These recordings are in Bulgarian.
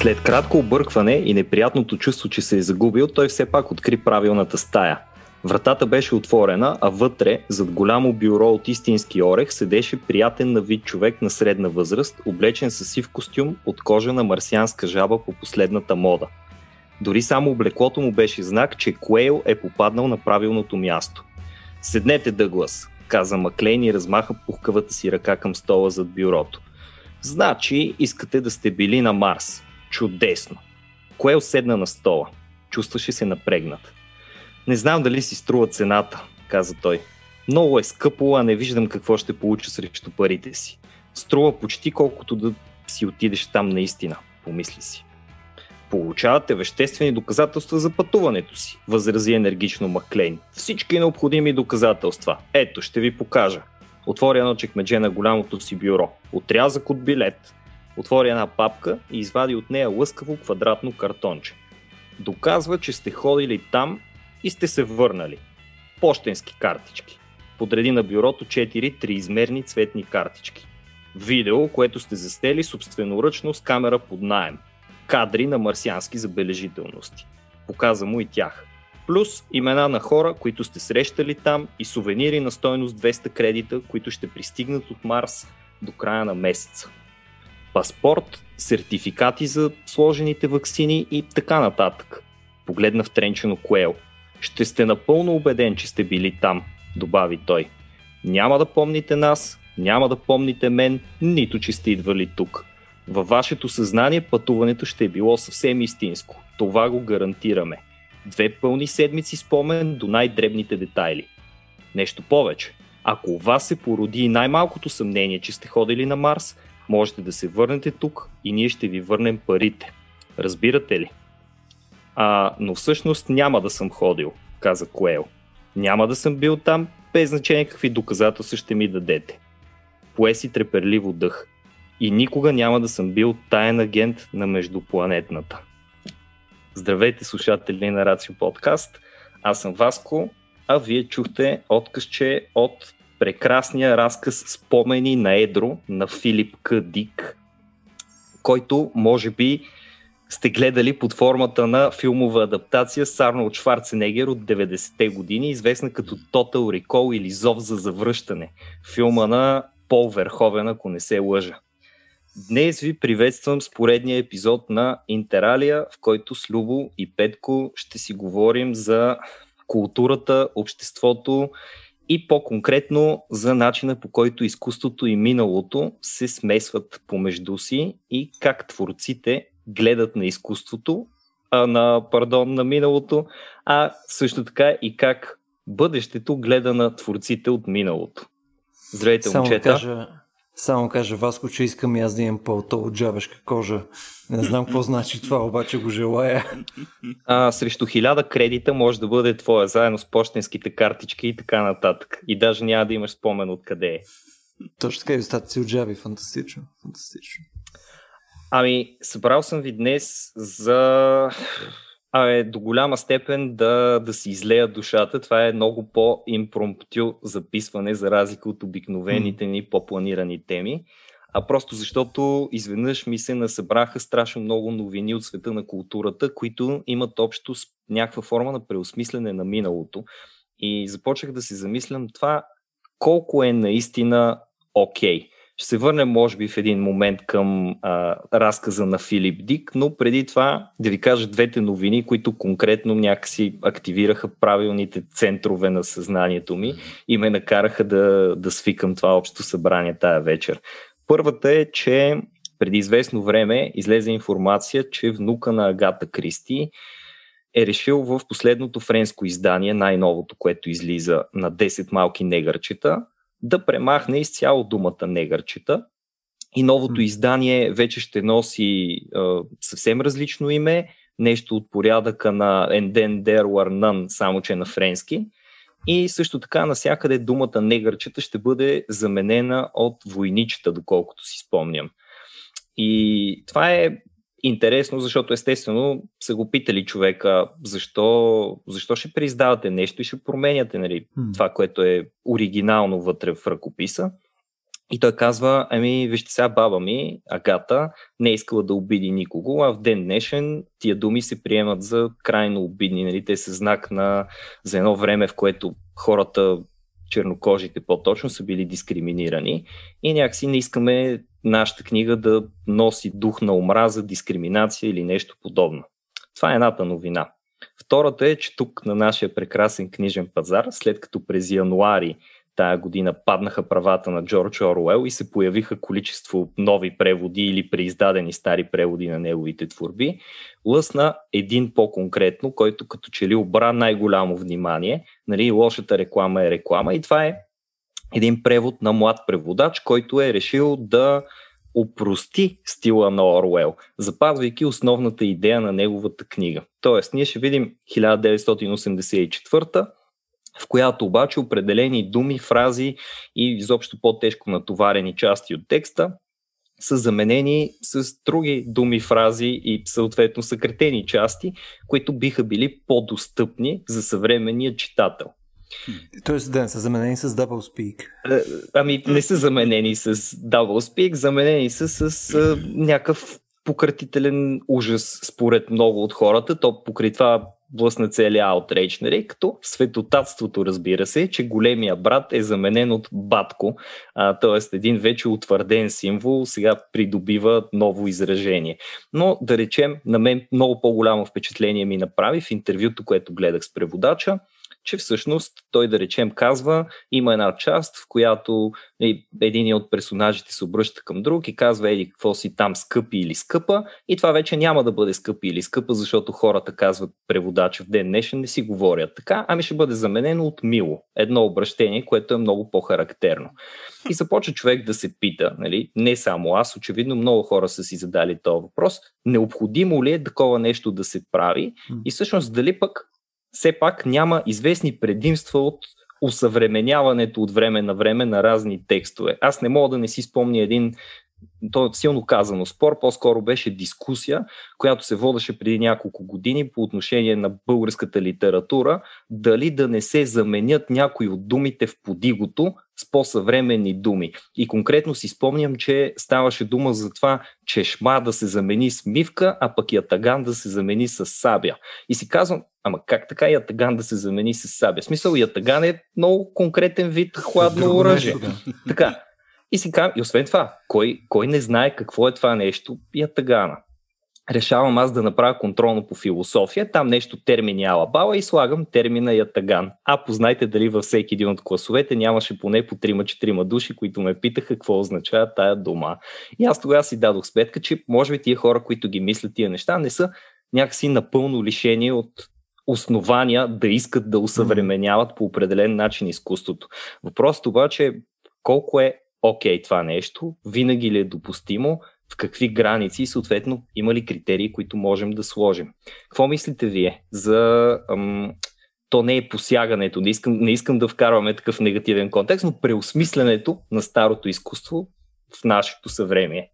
След кратко объркване и неприятното чувство, че се е загубил, той все пак откри правилната стая. Вратата беше отворена, а вътре, зад голямо бюро от истински орех, седеше приятен на вид човек на средна възраст, облечен със сив костюм от кожа на марсианска жаба по последната мода. Дори само облеклото му беше знак, че Куейл е попаднал на правилното място. Седнете, Дъглас, каза Маклейн и размаха пухкавата си ръка към стола зад бюрото. Значи искате да сте били на Марс. Чудесно. Кое седна на стола? Чувстваше се напрегнат. Не знам дали си струва цената, каза той. Много е скъпо, а не виждам какво ще получа срещу парите си. Струва почти колкото да си отидеш там наистина, помисли си. Получавате веществени доказателства за пътуването си, възрази енергично Маклейн. Всички необходими доказателства. Ето, ще ви покажа. Отвори едно чекмедже на голямото си бюро. Отрязък от билет. Отвори една папка и извади от нея лъскаво квадратно картонче. Доказва, че сте ходили там и сте се върнали. Пощенски картички. Подреди на бюрото 4 триизмерни цветни картички. Видео, което сте застели собственоръчно с камера под найем. Кадри на марсиански забележителности. Показа му и тях. Плюс имена на хора, които сте срещали там и сувенири на стойност 200 кредита, които ще пристигнат от Марс до края на месеца. Паспорт, сертификати за сложените вакцини и така нататък. Погледна втренчено Куел – ще сте напълно убеден, че сте били там, добави той. Няма да помните нас, няма да помните мен, нито че сте идвали тук. Във вашето съзнание пътуването ще е било съвсем истинско. Това го гарантираме. Две пълни седмици спомен до най-дребните детайли. Нещо повече. Ако у вас се породи най-малкото съмнение, че сте ходили на Марс, можете да се върнете тук и ние ще ви върнем парите. Разбирате ли? А, но всъщност няма да съм ходил, каза Коел. Няма да съм бил там, без значение какви доказателства ще ми дадете. Пое си треперливо дъх. И никога няма да съм бил таен агент на междупланетната. Здравейте, слушатели на Рацио Подкаст. Аз съм Васко, а вие чухте откъсче от прекрасния разказ Спомени на Едро на Филип К. Дик, който може би сте гледали под формата на филмова адаптация с Арнолд Шварценегер от 90-те години, известна като Total Recall или Зов за завръщане. Филма на Пол Верховен, ако не се лъжа. Днес ви приветствам с поредния епизод на Интералия, в който с Любо и Петко ще си говорим за културата, обществото и по-конкретно за начина по който изкуството и миналото се смесват помежду си и как творците гледат на изкуството, а, на, пардон, на миналото, а също така и как бъдещето гледа на творците от миналото. Здравейте, само момчета. Кажа, само кажа Васко, че искам и аз да имам пълто от джабешка кожа. Не знам какво значи това, обаче го желая. А, срещу хиляда кредита може да бъде твоя, заедно с почтенските картички и така нататък. И даже няма да имаш спомен откъде е. Точно така и остатъци от джаби. Фантастично. Фантастично. Ами, събрал съм ви днес за а, до голяма степен да, да си излея душата. Това е много по-импромптю записване, за разлика от обикновените ни по-планирани теми. А просто защото изведнъж ми се насъбраха страшно много новини от света на културата, които имат общо с някаква форма на преосмислене на миналото. И започнах да си замислям това колко е наистина окей. Okay ще се върнем, може би, в един момент към а, разказа на Филип Дик, но преди това да ви кажа двете новини, които конкретно някакси активираха правилните центрове на съзнанието ми и ме накараха да, да свикам това общо събрание тая вечер. Първата е, че преди известно време излезе информация, че внука на Агата Кристи е решил в последното френско издание, най-новото, което излиза на 10 малки негърчета, да премахне изцяло думата негърчета и новото издание вече ще носи а, съвсем различно име, нещо от порядъка на And then there were none, само че на френски. И също така насякъде думата негърчета ще бъде заменена от войничета, доколкото си спомням. И това е интересно, защото естествено са го питали човека защо, защо ще преиздавате нещо и ще променяте нали, mm. това, което е оригинално вътре в ръкописа. И той казва, ами вижте сега баба ми, Агата, не е искала да обиди никого, а в ден днешен тия думи се приемат за крайно обидни. Нали? Те са знак на, за едно време, в което хората, чернокожите по-точно, са били дискриминирани и някакси не искаме нашата книга да носи дух на омраза, дискриминация или нещо подобно. Това е едната новина. Втората е, че тук на нашия прекрасен книжен пазар, след като през януари тая година паднаха правата на Джордж Оруел и се появиха количество нови преводи или преиздадени стари преводи на неговите творби, лъсна един по-конкретно, който като че ли обра най-голямо внимание. Нали, лошата реклама е реклама и това е един превод на млад преводач, който е решил да опрости стила на Орвел, запазвайки основната идея на неговата книга. Тоест, ние ще видим 1984 в която обаче определени думи, фрази и изобщо по-тежко натоварени части от текста са заменени с други думи, фрази и съответно съкретени части, които биха били по-достъпни за съвременния читател. Тоест, да, са заменени с doublespeak. Е, ами, не са заменени с doublespeak, заменени са с, с някакъв пократителен ужас според много от хората. То покри това блъсна целият аутрейдж, нали? като светотатството, разбира се, че големия брат е заменен от батко, т.е. един вече утвърден символ сега придобива ново изражение. Но да речем, на мен много по-голямо впечатление ми направи в интервюто, което гледах с преводача, че всъщност той да речем казва, има една част, в която един от персонажите се обръща към друг и казва, еди, какво си там, скъпи или скъпа, и това вече няма да бъде скъпи или скъпа, защото хората казват преводача в ден днешен, не си говорят така, ами ще бъде заменено от мило. Едно обращение, което е много по-характерно. И започва човек да се пита, нали, не само аз, очевидно много хора са си задали този въпрос, необходимо ли е такова нещо да се прави и всъщност дали пък все пак няма известни предимства от усъвременяването от време на време на разни текстове. Аз не мога да не си спомня един то е силно казано спор, по-скоро беше дискусия, която се водеше преди няколко години по отношение на българската литература, дали да не се заменят някои от думите в подигото с по-съвременни думи. И конкретно си спомням, че ставаше дума за това, че шма да се замени с мивка, а пък ятаган да се замени с сабя. И си казвам, ама как така ятаган да се замени с сабя? В смисъл, ятаган е много конкретен вид хладно оръжие. Така, и си казвам, и освен това, кой, кой не знае какво е това нещо, ятагана. Решавам аз да направя контролно по философия, там нещо термини алабала и слагам термина ятаган. А познайте дали във всеки един от класовете нямаше поне по 3-4 души, които ме питаха какво означава тая дума. И аз тогава си дадох сметка, че може би тия хора, които ги мислят тия неща, не са някакси напълно лишени от основания да искат да усъвременяват по определен начин изкуството. Въпросът обаче е колко е окей това нещо, винаги ли е допустимо, в какви граници и съответно има ли критерии, които можем да сложим. Какво мислите вие за ам, то не е посягането, не искам, не искам да вкарваме такъв негативен контекст, но преосмисленето на старото изкуство в нашето съвремие.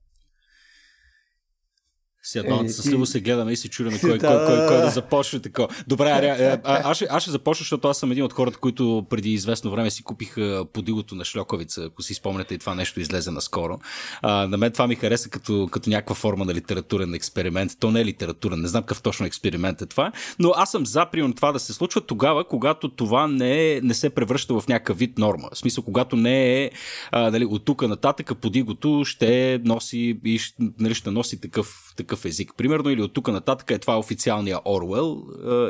Сега двамата с Любо се гледаме и се чудиме кой, кой, кой, кой, да започне така. Добре, а, а, аз, ще, аз ще започна, защото аз съм един от хората, които преди известно време си купих подилото на шльоковица, ако си спомняте и това нещо излезе наскоро. А, на мен това ми хареса като, като някаква форма на литературен експеримент. То не е литературен, не знам какъв точно експеримент е това, но аз съм за примерно това да се случва тогава, когато това не, е, не се превръща в някакъв вид норма. В смисъл, когато не е а, нали, от тук нататък подигото ще носи и нали, ще носи такъв, такъв такъв език, примерно, или от тук нататък е това официалния Орвел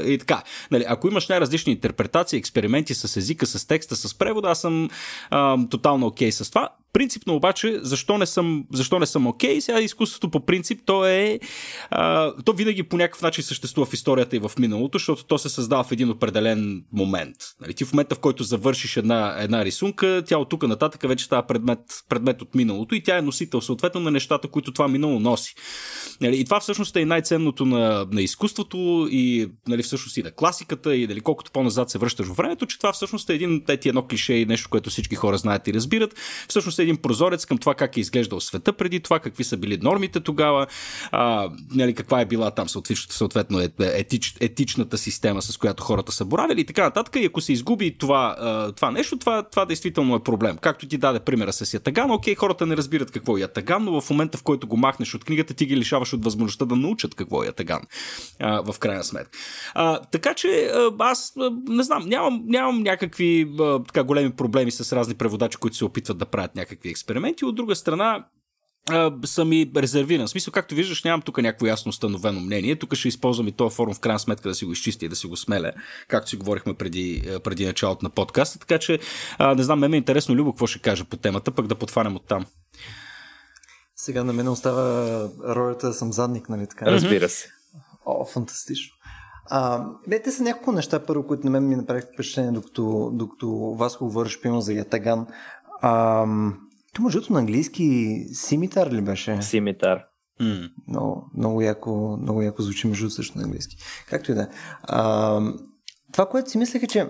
и така. Нали, ако имаш най-различни интерпретации, експерименти с езика, с текста, с превода, аз съм а, тотално окей okay с това. Принципно обаче, защо не съм, защо не съм окей? Сега изкуството по принцип, то е. А, то винаги по някакъв начин съществува в историята и в миналото, защото то се създава в един определен момент. Нали, ти в момента, в който завършиш една, една рисунка, тя от тук нататък вече става предмет, предмет от миналото и тя е носител съответно на нещата, които това минало носи. Нали, и това всъщност е най-ценното на, на изкуството и нали, всъщност и на класиката и дали колкото по-назад се връщаш във времето, че това всъщност е един, ети едно клише и нещо, което всички хора знаят и разбират. Всъщност е един прозорец към това как е изглеждал света преди това, какви са били нормите тогава, а, нали, каква е била там съответно, съответно етич, етичната система, с която хората са боравили и така нататък. И ако се изгуби това, това нещо, това, това действително е проблем. Както ти даде примера с Ятаган, окей, хората не разбират какво е Ятаган, но в момента в който го махнеш от книгата, ти ги лишаваш от възможността да научат какво е Ятаган в крайна сметка. Така че аз не знам, нямам, нямам някакви а, така големи проблеми с разни преводачи, които се опитват да правят някакви експерименти. От друга страна, съм и резервиран. В смисъл, както виждаш, нямам тук някакво ясно установено мнение. Тук ще използвам и този форум в крайна сметка да си го изчисти и да си го смеля, както си говорихме преди, преди началото на подкаста. Така че, а, не знам, ме е интересно Любо какво ще каже по темата, пък да подфанем от там. Сега на мен остава ролята да съм задник, нали така? Разбира се. О, фантастично. А, не, те са няколко неща, първо, които на мен ми направиха впечатление, докато, докато Васко говориш, пима за Ятаган. А, то мъжото на английски Симитар ли беше? Симитар. Mm. Много, много, яко, много яко звучи между също на английски. Както и да. А, това, което си мислех е, че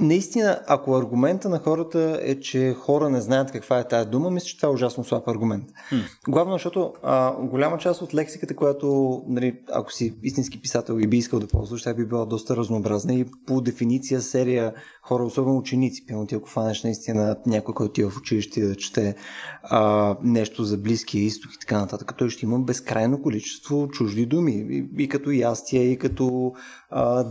Наистина, ако аргумента на хората е, че хора не знаят каква е тази дума, мисля, че това е ужасно слаб аргумент. Hmm. Главно, защото а, голяма част от лексиката, която, нали, ако си истински писател и би искал да ползваш, тя би била доста разнообразна и по дефиниция серия хора, особено ученици, пълно ти ако фанеш наистина някой, който ти е в училище да чете а, нещо за Близкия изток и така нататък, той ще има безкрайно количество чужди думи. И, и като ястия, и като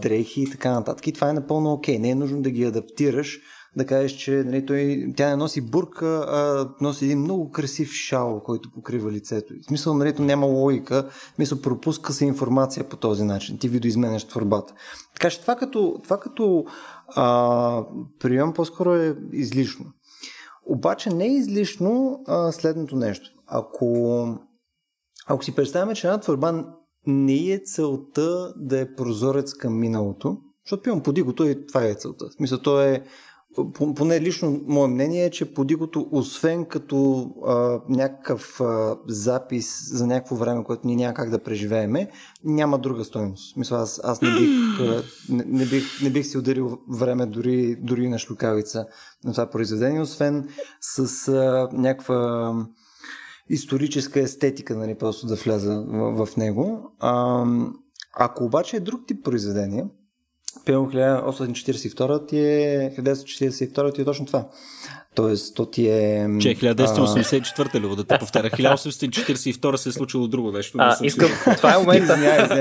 дрехи и така нататък. И това е напълно окей. Не е нужно да ги адаптираш, да кажеш, че нали, той, тя не носи бурка, а носи един много красив шал, който покрива лицето. В смисъл, нали, няма логика, в смисъл, пропуска се информация по този начин. Ти видоизменяш творбата. Така че това като, това като а, прием по-скоро е излишно. Обаче не е излишно а, следното нещо. Ако, ако си представяме, че една творба не е целта да е прозорец към миналото, защото пивам подигото и това е целта. Смисъл, то е поне лично мое мнение е, че подигото, освен като а, някакъв а, запис за някакво време, което ние няма как да преживееме, няма друга стоеност. Мисля, аз, аз не, бих, не, не, бих, не бих си ударил време дори, дори на шлюкавица на това произведение, освен с а, някаква историческа естетика, нали, просто да вляза в, в него. А, ако обаче е друг тип произведение, Пълно 1842 ти е, 1942 ти е точно това. Тоест, то ти е... Че 1984 ли да те повтаря? 1842 се е случило друго нещо. А, искам, това е момента,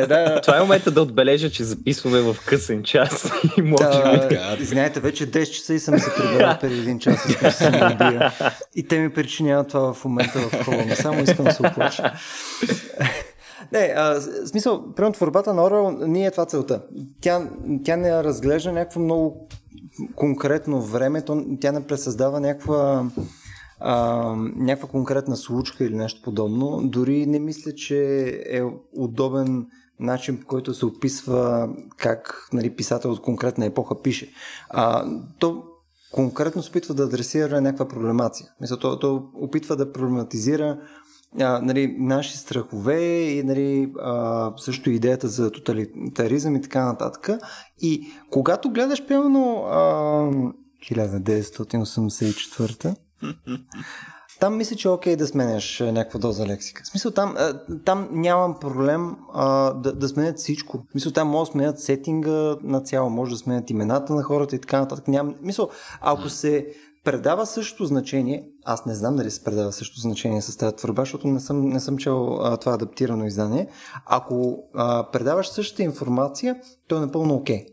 да. това е момента да отбележа, че записваме в късен час. И може да, би... Извинявайте, вече 10 часа и съм се прибрал преди един час. Искам да се. И те ми причиняват това в момента в хола. Само искам да се оплача. Не, а, смисъл, примерно творбата на Орвел не е това целта. Тя, тя не разглежда някакво много конкретно време, то, тя не пресъздава някаква, а, някаква конкретна случка или нещо подобно. Дори не мисля, че е удобен начин, по който се описва как нали, писател от конкретна епоха пише. А, то конкретно се опитва да адресира някаква проблемация. Мисля, то, то опитва да проблематизира а, нали, наши страхове и нали, а, също идеята за тоталитаризъм и така нататък. И когато гледаш, примерно, 1984 там мисля, че е окей да сменяш някаква доза лексика. В смисъл, там, там нямам проблем а, да, да сменят всичко. В смисъл, там може да сменят сетинга на цяло, може да сменят имената на хората и така нататък. Нямам... Мисъл, ако се предава същото значение. Аз не знам дали се предава същото значение с тази творба, защото не съм, не съм чел а, това адаптирано издание. Ако а, предаваш същата информация, то е напълно окей. Okay.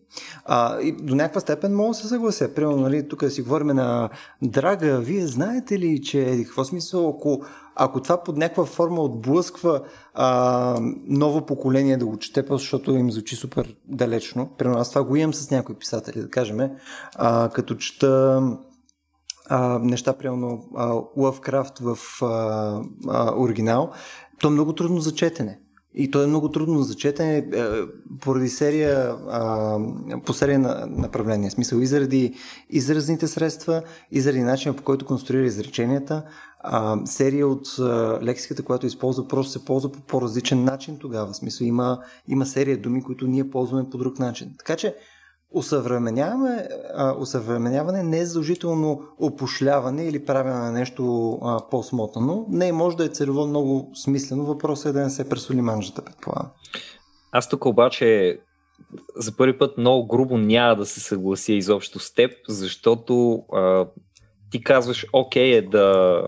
и до някаква степен мога да се съглася. Примерно, нали, тук да си говорим на Драга, вие знаете ли, че какво смисъл, ако, ако това под някаква форма отблъсква а, ново поколение да го чете, защото им звучи супер далечно. Примерно, аз това го имам с някои писатели, да кажем, а, като чета а, неща, примерно Лъвкрафт в а, а, оригинал, то е много трудно за четене. И то е много трудно за четене е, поради серия, а, по серия на направления. В смисъл и заради изразните средства, и заради начина по който конструира изреченията. А, серия от а, лексиката, която използва, просто се ползва по по-различен начин тогава. В смисъл има, има серия думи, които ние ползваме по друг начин. Така че усъвременяване, а, усъвременяване не е задължително опошляване или правене на нещо а, по-смотано. Не, може да е целево много смислено. Въпросът е да не се пресоли манжата, предполагам. Аз тук обаче за първи път много грубо няма да се съглася изобщо с теб, защото а, ти казваш, окей е да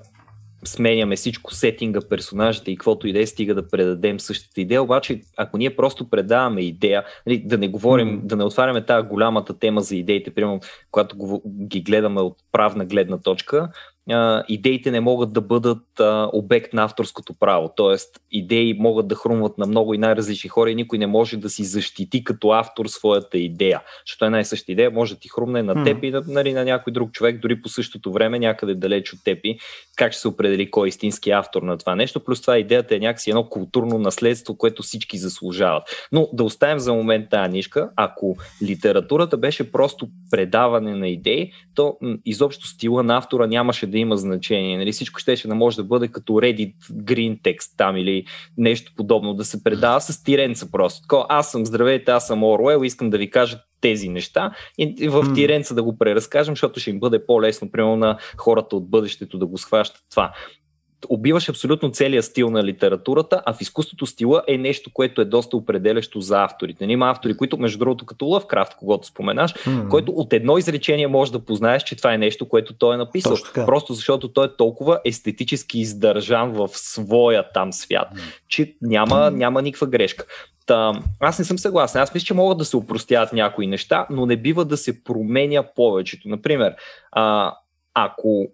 сменяме всичко, сетинга, персонажите и каквото идея, стига да предадем същата идея. Обаче, ако ние просто предаваме идея, нали, да не говорим, mm. да не отваряме тази голямата тема за идеите, примерно, когато ги гледаме от правна гледна точка, а, идеите не могат да бъдат а, обект на авторското право. Тоест, идеи могат да хрумват на много и най-различни хора и никой не може да си защити като автор своята идея. Защото една и съща идея може да ти хрумне на теб и на, нали, на някой друг човек, дори по същото време, някъде далеч от теб и как ще се определи кой е истински автор на това нещо. Плюс това идеята е някакси едно културно наследство, което всички заслужават. Но да оставим за момент тази нишка. Ако литературата беше просто предаване на идеи, то м- изобщо стила на автора нямаше да има значение. Нали? Всичко ще да може да бъде като Reddit green text там или нещо подобно, да се предава с тиренца просто. Тако, аз съм здравейте, аз съм Оруел, искам да ви кажа тези неща и в тиренца да го преразкажем, защото ще им бъде по-лесно, примерно на хората от бъдещето да го схващат това убиваш абсолютно целият стил на литературата, а в изкуството стила е нещо, което е доста определящо за авторите. Има автори, които, между другото, като Лъвкрафт, когато споменаш, mm-hmm. който от едно изречение може да познаеш, че това е нещо, което той е написал. Просто защото той е толкова естетически издържан в своя там свят, mm-hmm. че няма, няма никаква грешка. Та, аз не съм съгласен. Аз мисля, че могат да се упростяват някои неща, но не бива да се променя повечето. Например, а, ако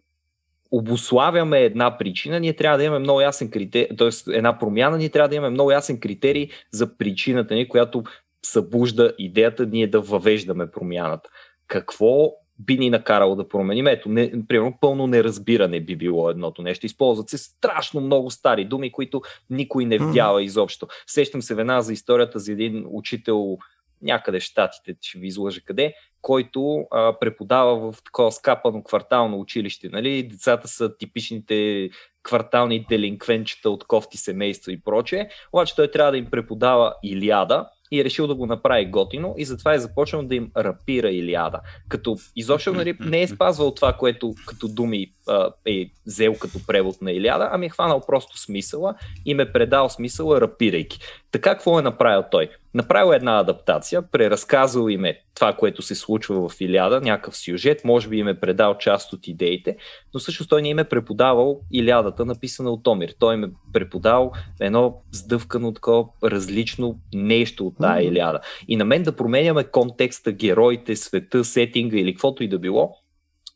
обославяме една причина, ние трябва да имаме много ясен критерий, т.е. една промяна, ние трябва да имаме много ясен критерий за причината ни, която събужда идеята ние да въвеждаме промяната. Какво би ни накарало да променим. Ето, не, примерно, пълно неразбиране би било едното нещо. Използват се страшно много стари думи, които никой не вдява изобщо. Сещам се веднага за историята за един учител някъде в Штатите, ще ви излъжа къде, който а, преподава в такова скапано квартално училище. Нали? Децата са типичните квартални делинквенчета от кофти семейства и прочее, обаче той трябва да им преподава Илиада, и е решил да го направи готино и затова е започнал да им рапира Илиада. Като изобщо нали, не е спазвал това, което като думи а, е взел като превод на Илиада, ами е хванал просто смисъла и ме предал смисъла рапирайки. Така какво е направил той? Направил една адаптация, преразказал им е това, което се случва в Илиада, някакъв сюжет, може би им е предал част от идеите, но също той не им е преподавал Илиадата, написана от Томир. Той им е преподал едно сдъвкано такова различно нещо от тая Илиада. И на мен да променяме контекста, героите, света, сетинга или каквото и да било,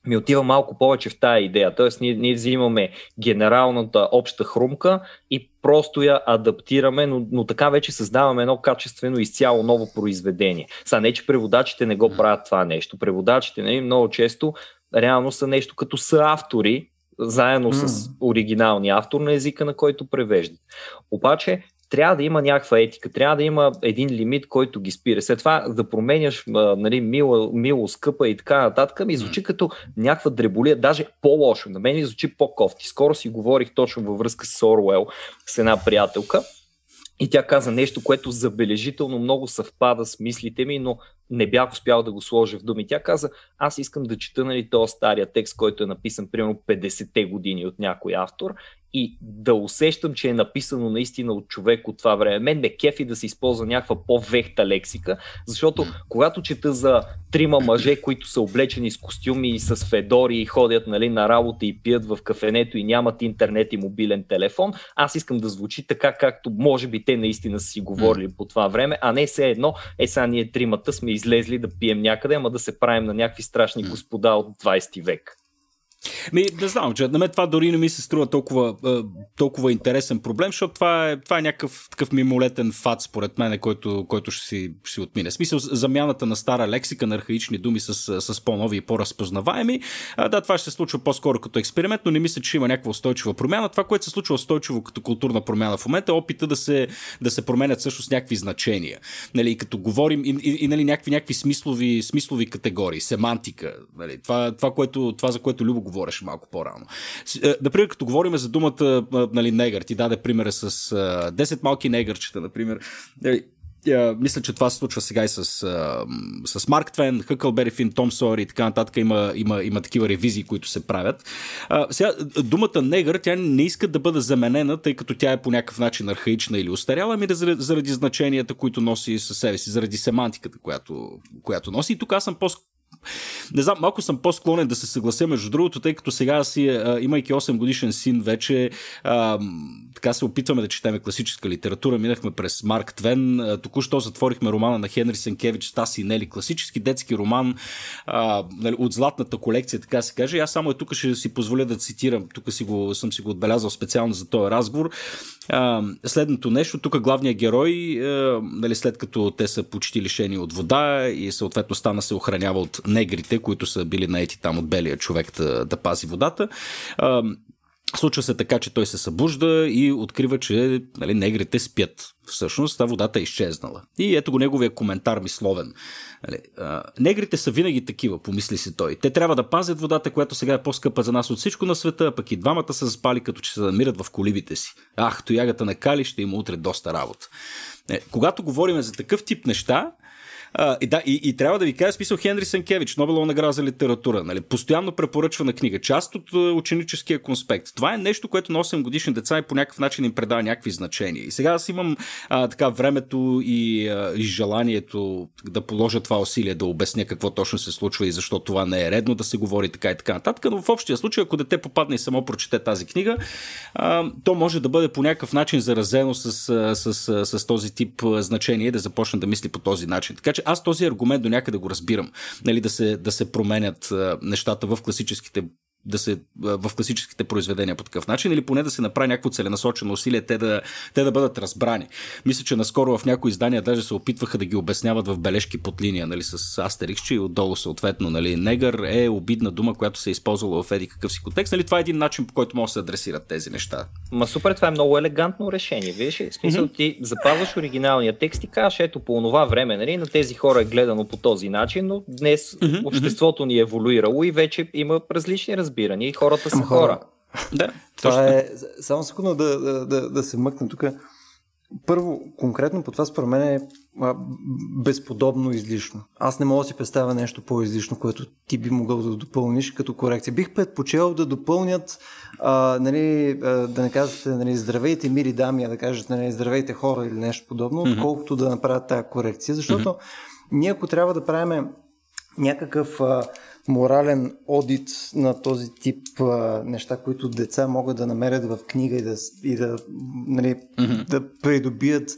ми отива малко повече в тая идея. Тоест, ние, ние взимаме генералната обща хрумка и просто я адаптираме, но, но така вече създаваме едно качествено изцяло ново произведение. Са не, че преводачите не го правят това нещо. Преводачите нали, много често реално са нещо като са автори, заедно mm. с оригиналния автор на езика, на който превеждат. Обаче, трябва да има някаква етика, трябва да има един лимит, който ги спира. След това да променяш нали, мило, мило, скъпа и така нататък, ми звучи като някаква дреболия, даже по-лошо. На мен ми звучи по-кофти. Скоро си говорих точно във връзка с Оруел с една приятелка и тя каза нещо, което забележително много съвпада с мислите ми, но не бях успял да го сложа в думи. Тя каза, аз искам да чета нали, този стария текст, който е написан примерно 50-те години от някой автор и да усещам, че е написано наистина от човек от това време. Мен ме кефи да се използва някаква по-вехта лексика, защото когато чета за трима мъже, които са облечени с костюми и с федори и ходят нали, на работа и пият в кафенето и нямат интернет и мобилен телефон, аз искам да звучи така, както може би те наистина са си говорили по това време, а не все едно, е сега ние тримата сме излезли да пием някъде, ама да се правим на някакви страшни господа от 20 век. Ми, не знам, че на мен това дори не ми се струва толкова, толкова интересен проблем, защото това е, това е някакъв такъв мимолетен фат, според мен, който, който ще, си, ще си отмине. Смисъл, замяната на стара лексика, на архаични думи с, с по-нови и по-разпознаваеми. А, да, това ще се случва по-скоро като експеримент, но не мисля, че има някаква устойчива промяна. Това, което се случва устойчиво като културна промяна в момента, е опита да се, да се променят също с някакви значения. Нали, като говорим и, и, и нали, някакви, някакви смислови, смислови категории, семантика. Нали, това, това, което, това, за което Любо говореше малко по-рано. Е, например, като говорим за думата нали, негър, ти даде примера с 10 малки негърчета, например. Нали, Uh, мисля, че това се случва сега и с, с Марк Твен, Хъкълбери Фин, Том Сойер и така нататък. Има, има, има такива ревизии, които се правят. Uh, сега, думата негър, тя не иска да бъде заменена, тъй като тя е по някакъв начин архаична или устаряла, ами да заради, заради значенията, които носи със себе си, заради семантиката, която, която носи. И тук аз съм по не знам, малко съм по-склонен да се съглася, между другото, тъй като сега си, имайки 8 годишен син, вече така се опитваме да четеме класическа литература. Минахме през Марк Твен, току-що затворихме романа на Хенри Сенкевич, Стаси Нели, класически детски роман нали, от златната колекция, така се каже. Аз само и тук ще си позволя да цитирам, тук си го, съм си го отбелязал специално за този разговор. Следното нещо, тук главният герой, нали, след като те са почти лишени от вода и съответно стана се охранява от негрите, които са били наети там от белия човек да, да пази водата. Случва се така, че той се събужда и открива, че нали, негрите спят. Всъщност, та водата е изчезнала. И ето го неговия коментар мисловен. Нали, а, негрите са винаги такива, помисли си той. Те трябва да пазят водата, която сега е по-скъпа за нас от всичко на света, а пък и двамата са заспали, като че се намират в колибите си. Ах, тоягата на Кали ще има утре доста работа. Е, когато говорим за такъв тип неща, а, и, да, и, и трябва да ви кажа, смисъл Хенри Сенкевич, Нобелова награда за литература, нали, постоянно препоръчвана книга, част от ученическия конспект. Това е нещо, което на 8 годишни деца и по някакъв начин им предава някакви значения. И сега аз имам а, така времето и, а, и желанието да положа това усилие, да обясня какво точно се случва и защо това не е редно да се говори така и така нататък. Но в общия случай, ако дете попадне и само прочете тази книга, а, то може да бъде по някакъв начин заразено с, с, с, с, този тип значение и да започне да мисли по този начин. Така че че аз този аргумент до някъде го разбирам. Нали, да, се, да се променят нещата в класическите да се в класическите произведения по такъв начин, или поне да се направи някакво целенасочено усилие те да, те да бъдат разбрани. Мисля, че наскоро в някои издания даже се опитваха да ги обясняват в бележки под линия, нали, с астерикс, че отдолу съответно, нали, негър е обидна дума, която се е използвала в еди какъв си контекст. Нали, това е един начин, по който може да се адресират тези неща. Ма супер, това е много елегантно решение. Виж, в смисъл mm-hmm. ти запазваш оригиналния текст и кажеш, ето по това време, нали, на тези хора е гледано по този начин, но днес mm-hmm. обществото ни е еволюирало и вече има различни разбирания разбиране и хората са хора. хора. Да, това е. Само секунда да, да, да, да се мъкна тук. Първо, конкретно по това според мен е безподобно излишно. Аз не мога да си представя нещо по-излишно, което ти би могъл да допълниш като корекция. Бих предпочел да допълнят, а, нали, да не казвате нали, здравейте мили дами, а да кажете нали, здравейте хора или нещо подобно, mm-hmm. отколкото да направят тази корекция, защото mm-hmm. ние ако трябва да правим някакъв а, морален одит на този тип а, неща, които деца могат да намерят в книга и да, и да, нали, mm-hmm. да придобият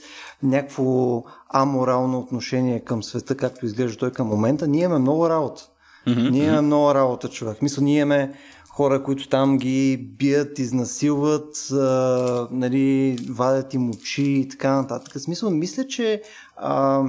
някакво аморално отношение към света, както изглежда той към момента, ние имаме много работа. Mm-hmm. Ние имаме много работа, човек. Мисля, ние имаме хора, които там ги бият, изнасилват, а, нали, вадят им очи и така нататък. Смисъл, мисля, че а,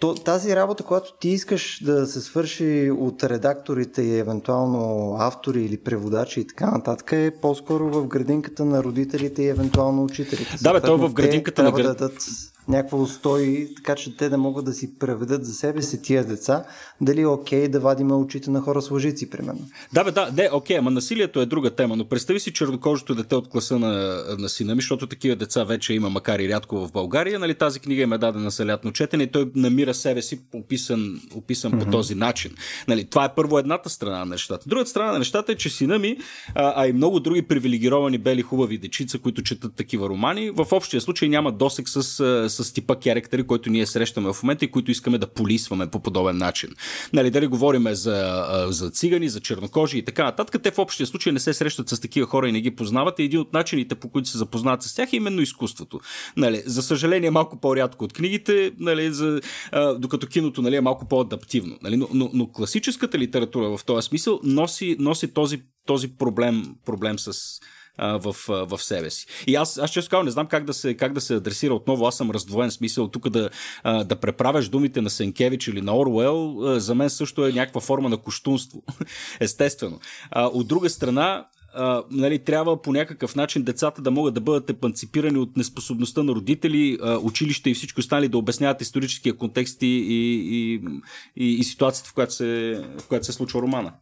то, тази работа, която ти искаш да се свърши от редакторите и евентуално автори или преводачи и така нататък, е по-скоро в градинката на родителите и евентуално учителите. Да, бе, то в градинката на град... да дадат някаква устой, така че те да могат да си преведат за себе си тия деца, дали е окей да вадиме очите на хора с лъжици, примерно. Да, бе, да, не, окей, ама насилието е друга тема, но представи си чернокожото дете от класа на, на сина ми, защото такива деца вече има, макар и рядко в България, нали, тази книга им е дадена за лятно четене и той намира себе си описан, описан mm-hmm. по този начин. Нали, това е първо едната страна на нещата. Другата страна на нещата е, че сина ми, а, а и много други привилегировани бели хубави дечица, които четат такива романи, в общия случай няма досек с, с типа керактери, които ние срещаме в момента и които искаме да полисваме по подобен начин. Нали, дали говорим за, за цигани, за чернокожи и така нататък, те в общия случай не се срещат с такива хора и не ги познават. И един от начините, по които се запознават с тях е именно изкуството. Нали, за съжаление, малко по-рядко от книгите, нали, за, докато киното нали, е малко по-адаптивно. Нали, но, но, но класическата литература в този смисъл носи, носи този, този проблем, проблем с в, в себе си. И аз, аз често казвам, не знам как да, се, как да се адресира отново. Аз съм раздвоен смисъл тук да, да преправяш думите на Сенкевич или на Орвел. За мен също е някаква форма на коштунство. Естествено. От друга страна, Uh, нали, трябва по някакъв начин децата да могат да бъдат емпанципирани от неспособността на родители, uh, училище и всички останали да обясняват историческия контекст и, и, и, и ситуацията, в която, се, в която се случва романа.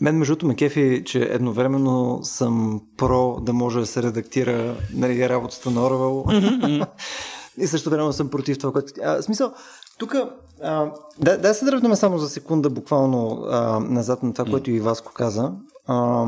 Мен, между другото, ме кефи, че едновременно съм про да може да се редактира нали, работата на Орвел. и също време съм против това, което... А, смисъл, тук, да, да се дръпнем само за секунда буквално а, назад на това, което и Васко каза. А,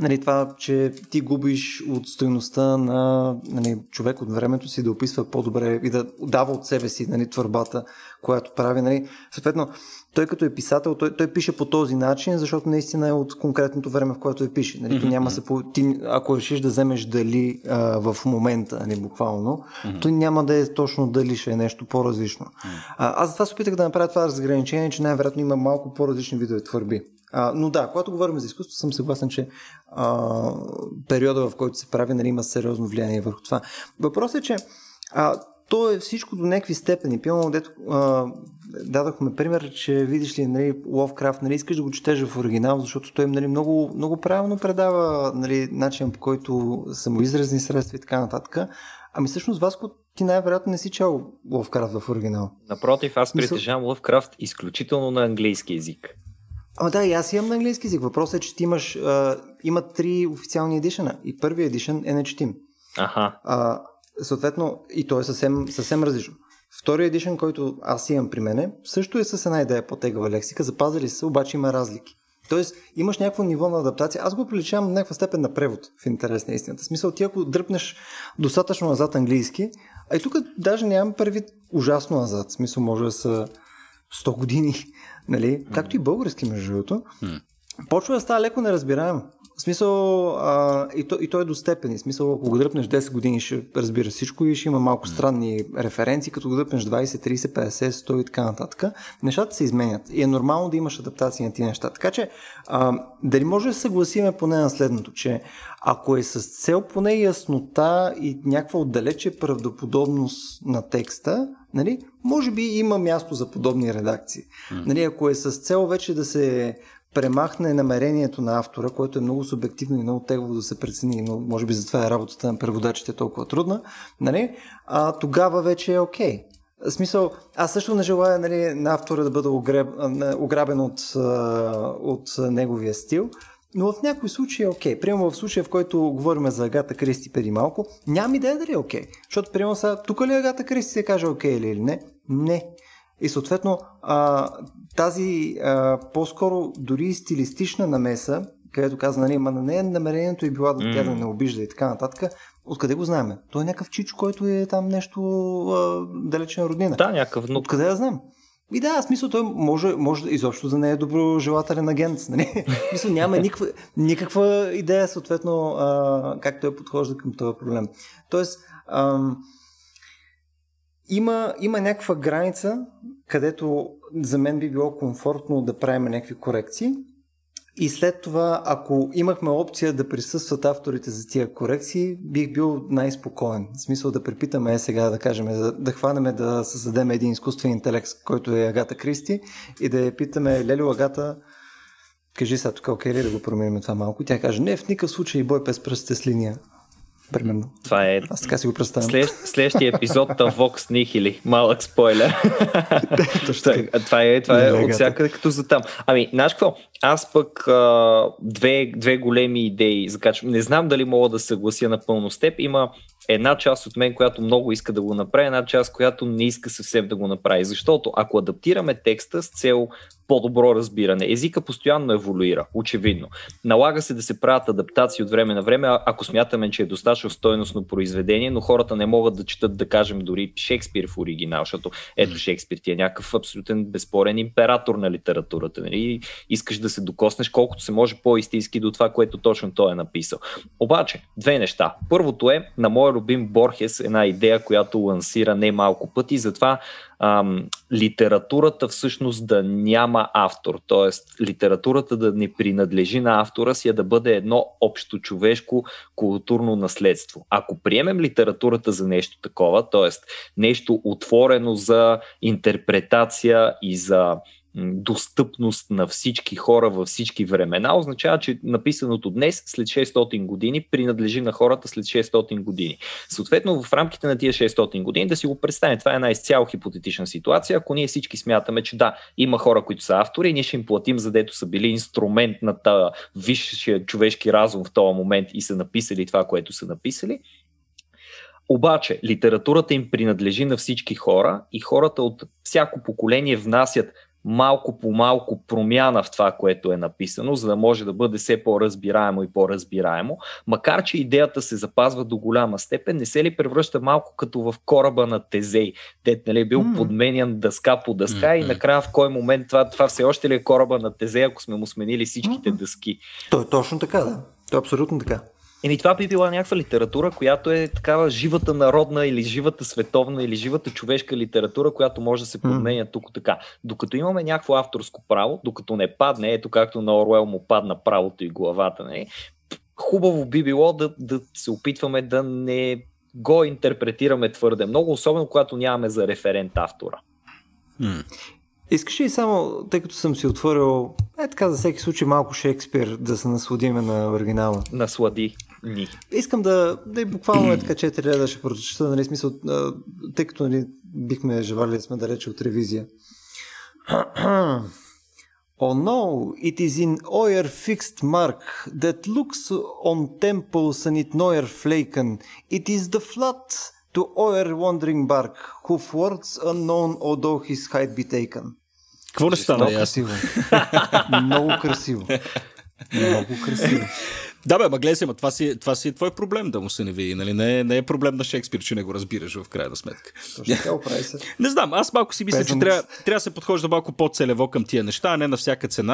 нали, това, че ти губиш от стоеността на нали, човек от времето си да описва по-добре и да дава от себе си нали, твърбата, която прави. Нали. Съответно, той като е писател, той, той пише по този начин, защото наистина е от конкретното време, в което е пише. Нали, mm-hmm. няма се по... ти, ако решиш да вземеш дали а, в момента, нали, буквално, mm-hmm. то няма да е точно дали ще е нещо по-различно. Mm-hmm. А, аз затова се опитах да направя това разграничение, че най-вероятно има малко по-различни видове твърби. А, но да, когато говорим за изкуство, съм съгласен, че а, периода, в който се прави, нали, има сериозно влияние върху това. Въпросът е, че а, то е всичко до някакви степени. Пилно, дето а, дадохме пример, че видиш ли нали, Ловкрафт, нали, искаш да го четеш в оригинал, защото той нали, много, много правилно предава нали, начин по който самоизразни средства и така нататък. Ами всъщност, Васко, ти най-вероятно не си чел Ловкрафт в оригинал. Напротив, аз притежавам Ловкрафт изключително на английски язик. Ама да, и аз имам на английски език. Въпросът е, че ти имаш, а, има три официални едишена и първият едишън е нечетим. Аха. А, съответно, и то е съвсем, съвсем различно. Втория едишън, който аз имам при мене, също е с една идея по-тегава лексика, запазили се, обаче има разлики. Тоест, имаш някакво ниво на адаптация. Аз го приличавам на някаква степен на превод, в интерес на истината. В смисъл, ти ако дръпнеш достатъчно назад английски, а и тук даже нямам предвид ужасно назад. В смисъл, може да са 100 години, нали? Както и български, между другото. Почва да става леко неразбираемо. В смисъл, а, и, то, и то е до степени. В смисъл, ако го дръпнеш 10 години, ще разбира всичко и ще има малко странни референции, като го дръпнеш 20, 30, 50, 100 и така нататък. Нещата се изменят. И е нормално да имаш адаптации на тези неща. Така че, а, дали може да съгласиме поне на следното, че ако е с цел поне яснота и някаква отдалече правдоподобност на текста, нали, може би има място за подобни редакции. Нали, ако е с цел вече да се премахне намерението на автора, което е много субективно и много тегло да се прецени, но може би затова е работата на преводачите толкова трудна, нали? а тогава вече е окей. Okay. Смисъл, аз също не желая нали, на автора да бъда огреб, ограбен от, от неговия стил, но в някои случаи е окей. Okay. Примерно в случая, в който говорим за Агата Кристи преди малко, нямам идея дали е окей. Okay. Защото, примерно, сега, тук ли Агата Кристи се каже окей okay или не? Не. И съответно, а, тази а, по-скоро дори стилистична намеса, където каза, нали, ма на нея намерението е било да тя да не обижда и така нататък, откъде го знаем? Той е някакъв чич, който е там нещо а, далечен роднина. Да, някакъв внук. Откъде да знам? И да, смисъл, той може, може изобщо да не е доброжелателен агент. Нали? смисъл, няма никаква, никаква идея, съответно, а, как той подхожда към този проблем. Тоест, ам, има, има някаква граница, където за мен би било комфортно да правим някакви корекции. И след това, ако имахме опция да присъстват авторите за тия корекции, бих бил най-спокоен. В смисъл да препитаме е сега, да кажем, да, да хванеме да създадем един изкуствен интелект, който е Агата Кристи и да я питаме, Лелю Агата, кажи сега тук, окей ли да го променим това малко? Тя каже, не, в никакъв случай бой без пръстите с линия примерно. Това е. Аз така си го представям. След, следващия епизод на Vox Nihili. Малък спойлер. това, това е, това е от всякъде като за там. Ами, знаеш какво? Аз пък а, две, две големи идеи закачвам. Не знам дали мога да съглася напълно с теб. Има една част от мен, която много иска да го направи, една част, която не иска съвсем да го направи. Защото ако адаптираме текста с цел по-добро разбиране, езика постоянно еволюира, очевидно. Налага се да се правят адаптации от време на време, ако смятаме, че е достатъчно стойностно произведение, но хората не могат да четат, да кажем, дори Шекспир в оригинал, защото ето Шекспир ти е някакъв абсолютен безспорен император на литературата. Нали? Искаш да се докоснеш колкото се може по-истински до това, което точно той е написал. Обаче, две неща. Първото е, на моя любим Борхес, една идея, която лансира не малко пъти, затова ам, литературата всъщност да няма автор, т.е. литературата да не принадлежи на автора си, а да бъде едно общо човешко културно наследство. Ако приемем литературата за нещо такова, т.е. нещо отворено за интерпретация и за достъпност на всички хора във всички времена, означава, че написаното днес след 600 години принадлежи на хората след 600 години. Съответно, в рамките на тия 600 години да си го представим, това е една изцяло хипотетична ситуация, ако ние всички смятаме, че да, има хора, които са автори ние ще им платим, задето са били инструмент на тази висшия човешки разум в този момент и са написали това, което са написали, Обаче, литературата им принадлежи на всички хора и хората от всяко поколение внасят малко по малко промяна в това, което е написано, за да може да бъде все по-разбираемо и по-разбираемо. Макар, че идеята се запазва до голяма степен, не се ли превръща малко като в кораба на Тезей, дет нали, е бил mm. подменян дъска по дъска mm-hmm. и накрая в кой момент това, това все още ли е кораба на Тезей, ако сме му сменили всичките mm-hmm. дъски? То е точно така, да. То е абсолютно така. Еми това би била някаква литература, която е такава живата народна или живата световна или живата човешка литература, която може да се подменя тук така. Докато имаме някакво авторско право, докато не падне, ето както на Оруел му падна правото и главата, не, хубаво би било да, да се опитваме да не го интерпретираме твърде много, особено когато нямаме за референт автора. Искаш ли само, тъй като съм си отворил, е така за всеки случай малко Шекспир, да се насладиме на оригинала? Наслади ни. Искам да, да и буквално е така четири реда ще прочета, нали, смисъл, тъй като нали, бихме желали да сме далече от ревизия. Oh no, it is in euer fixed mark that looks on temples and it neuer flaken. It is the flood to euer wandering bark, who words unknown although his height be taken. Какво не стана? Много красиво. Много красиво. Много красиво. Да, бе, ма гледай се, ма това си, това си е твой проблем да му се не види. Нали? Не, не е проблем на Шекспир, че не го разбираш в крайна сметка. Точно така оправи се. Не знам, аз малко си мисля, че трябва, трябва да се подхожда малко по-целево към тия неща, а не на всяка цена.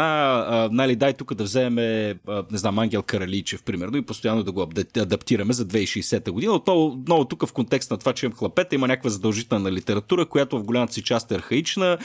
А, нали, дай тук да вземем, не знам, Ангел Караличев, примерно, и постоянно да го адаптираме за 2060 година. Отново, отново тук в контекст на това, че имам хлапета, има някаква задължителна литература, която в голямата си част е архаична,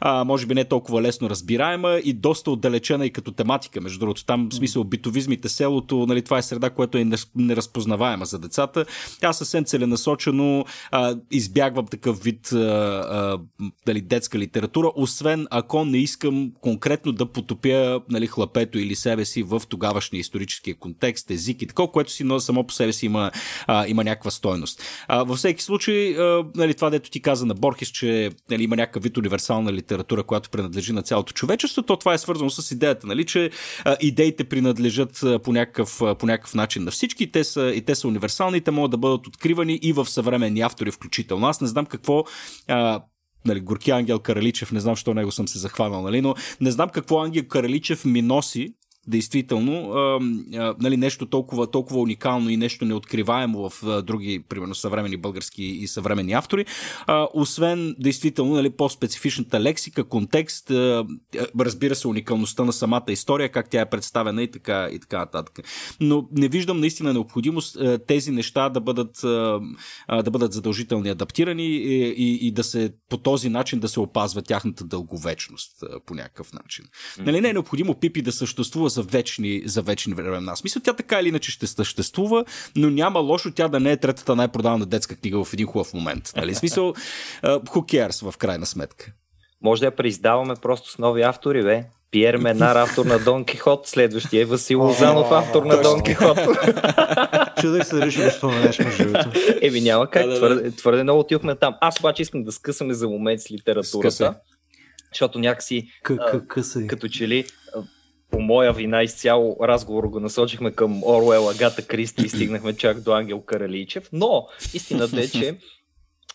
а, може би не толкова лесно разбираема и доста отдалечена и като тематика. Между другото, там в смисъл битовизмите село селото, нали, това е среда, която е неразпознаваема за децата. Аз съвсем целенасочено а, избягвам такъв вид а, а, дали, детска литература, освен ако не искам конкретно да потопя нали, хлапето или себе си в тогавашния исторически контекст, език и такова, което си но само по себе си има, а, има някаква стойност. А, във всеки случай, а, нали, това дето ти каза на Борхес, че нали, има някакъв вид универсална литература, която принадлежи на цялото човечество, то това е свързано с идеята, нали, че а, идеите принадлежат а, по някакъв някакъв, по някакъв начин на всички. Те са, и те са универсални, те могат да бъдат откривани и в съвременни автори включително. Аз не знам какво а, нали, Горки Ангел Караличев, не знам, що него съм се захванал, нали, но не знам какво Ангел Караличев ми носи действително а, а, нали, нещо толкова, толкова уникално и нещо неоткриваемо в а, други, примерно, съвремени български и съвременни автори, а, освен действително нали, по-специфичната лексика, контекст, а, разбира се, уникалността на самата история, как тя е представена и така, и така нататък. Но не виждам наистина необходимост а, тези неща да бъдат, а, да бъдат задължителни адаптирани и, и, и да се по този начин да се опазва тяхната дълговечност а, по някакъв начин. Нали, не е необходимо Пипи да съществува за вечни, за вечни времена. Смисъл, тя така или иначе ще съществува, но няма лошо тя да не е третата най-продавана детска книга в един хубав момент. Нали? Смисъл, uh, who cares в крайна сметка. Може да я преиздаваме просто с нови автори, бе. Пиер Менар, автор на Дон Кихот, следващия е Васил Лозанов, автор на Дон Кихот. Чудех се дали ще го споменеш между Еми няма как, твърде, твърде много отивахме там. Аз обаче искам да скъсаме за момент с литературата. Скъсай. Защото някакси, като че ли по моя вина изцяло разговор го насочихме към Оруел, Агата Кристи и стигнахме чак до Ангел Караличев, но истината е, че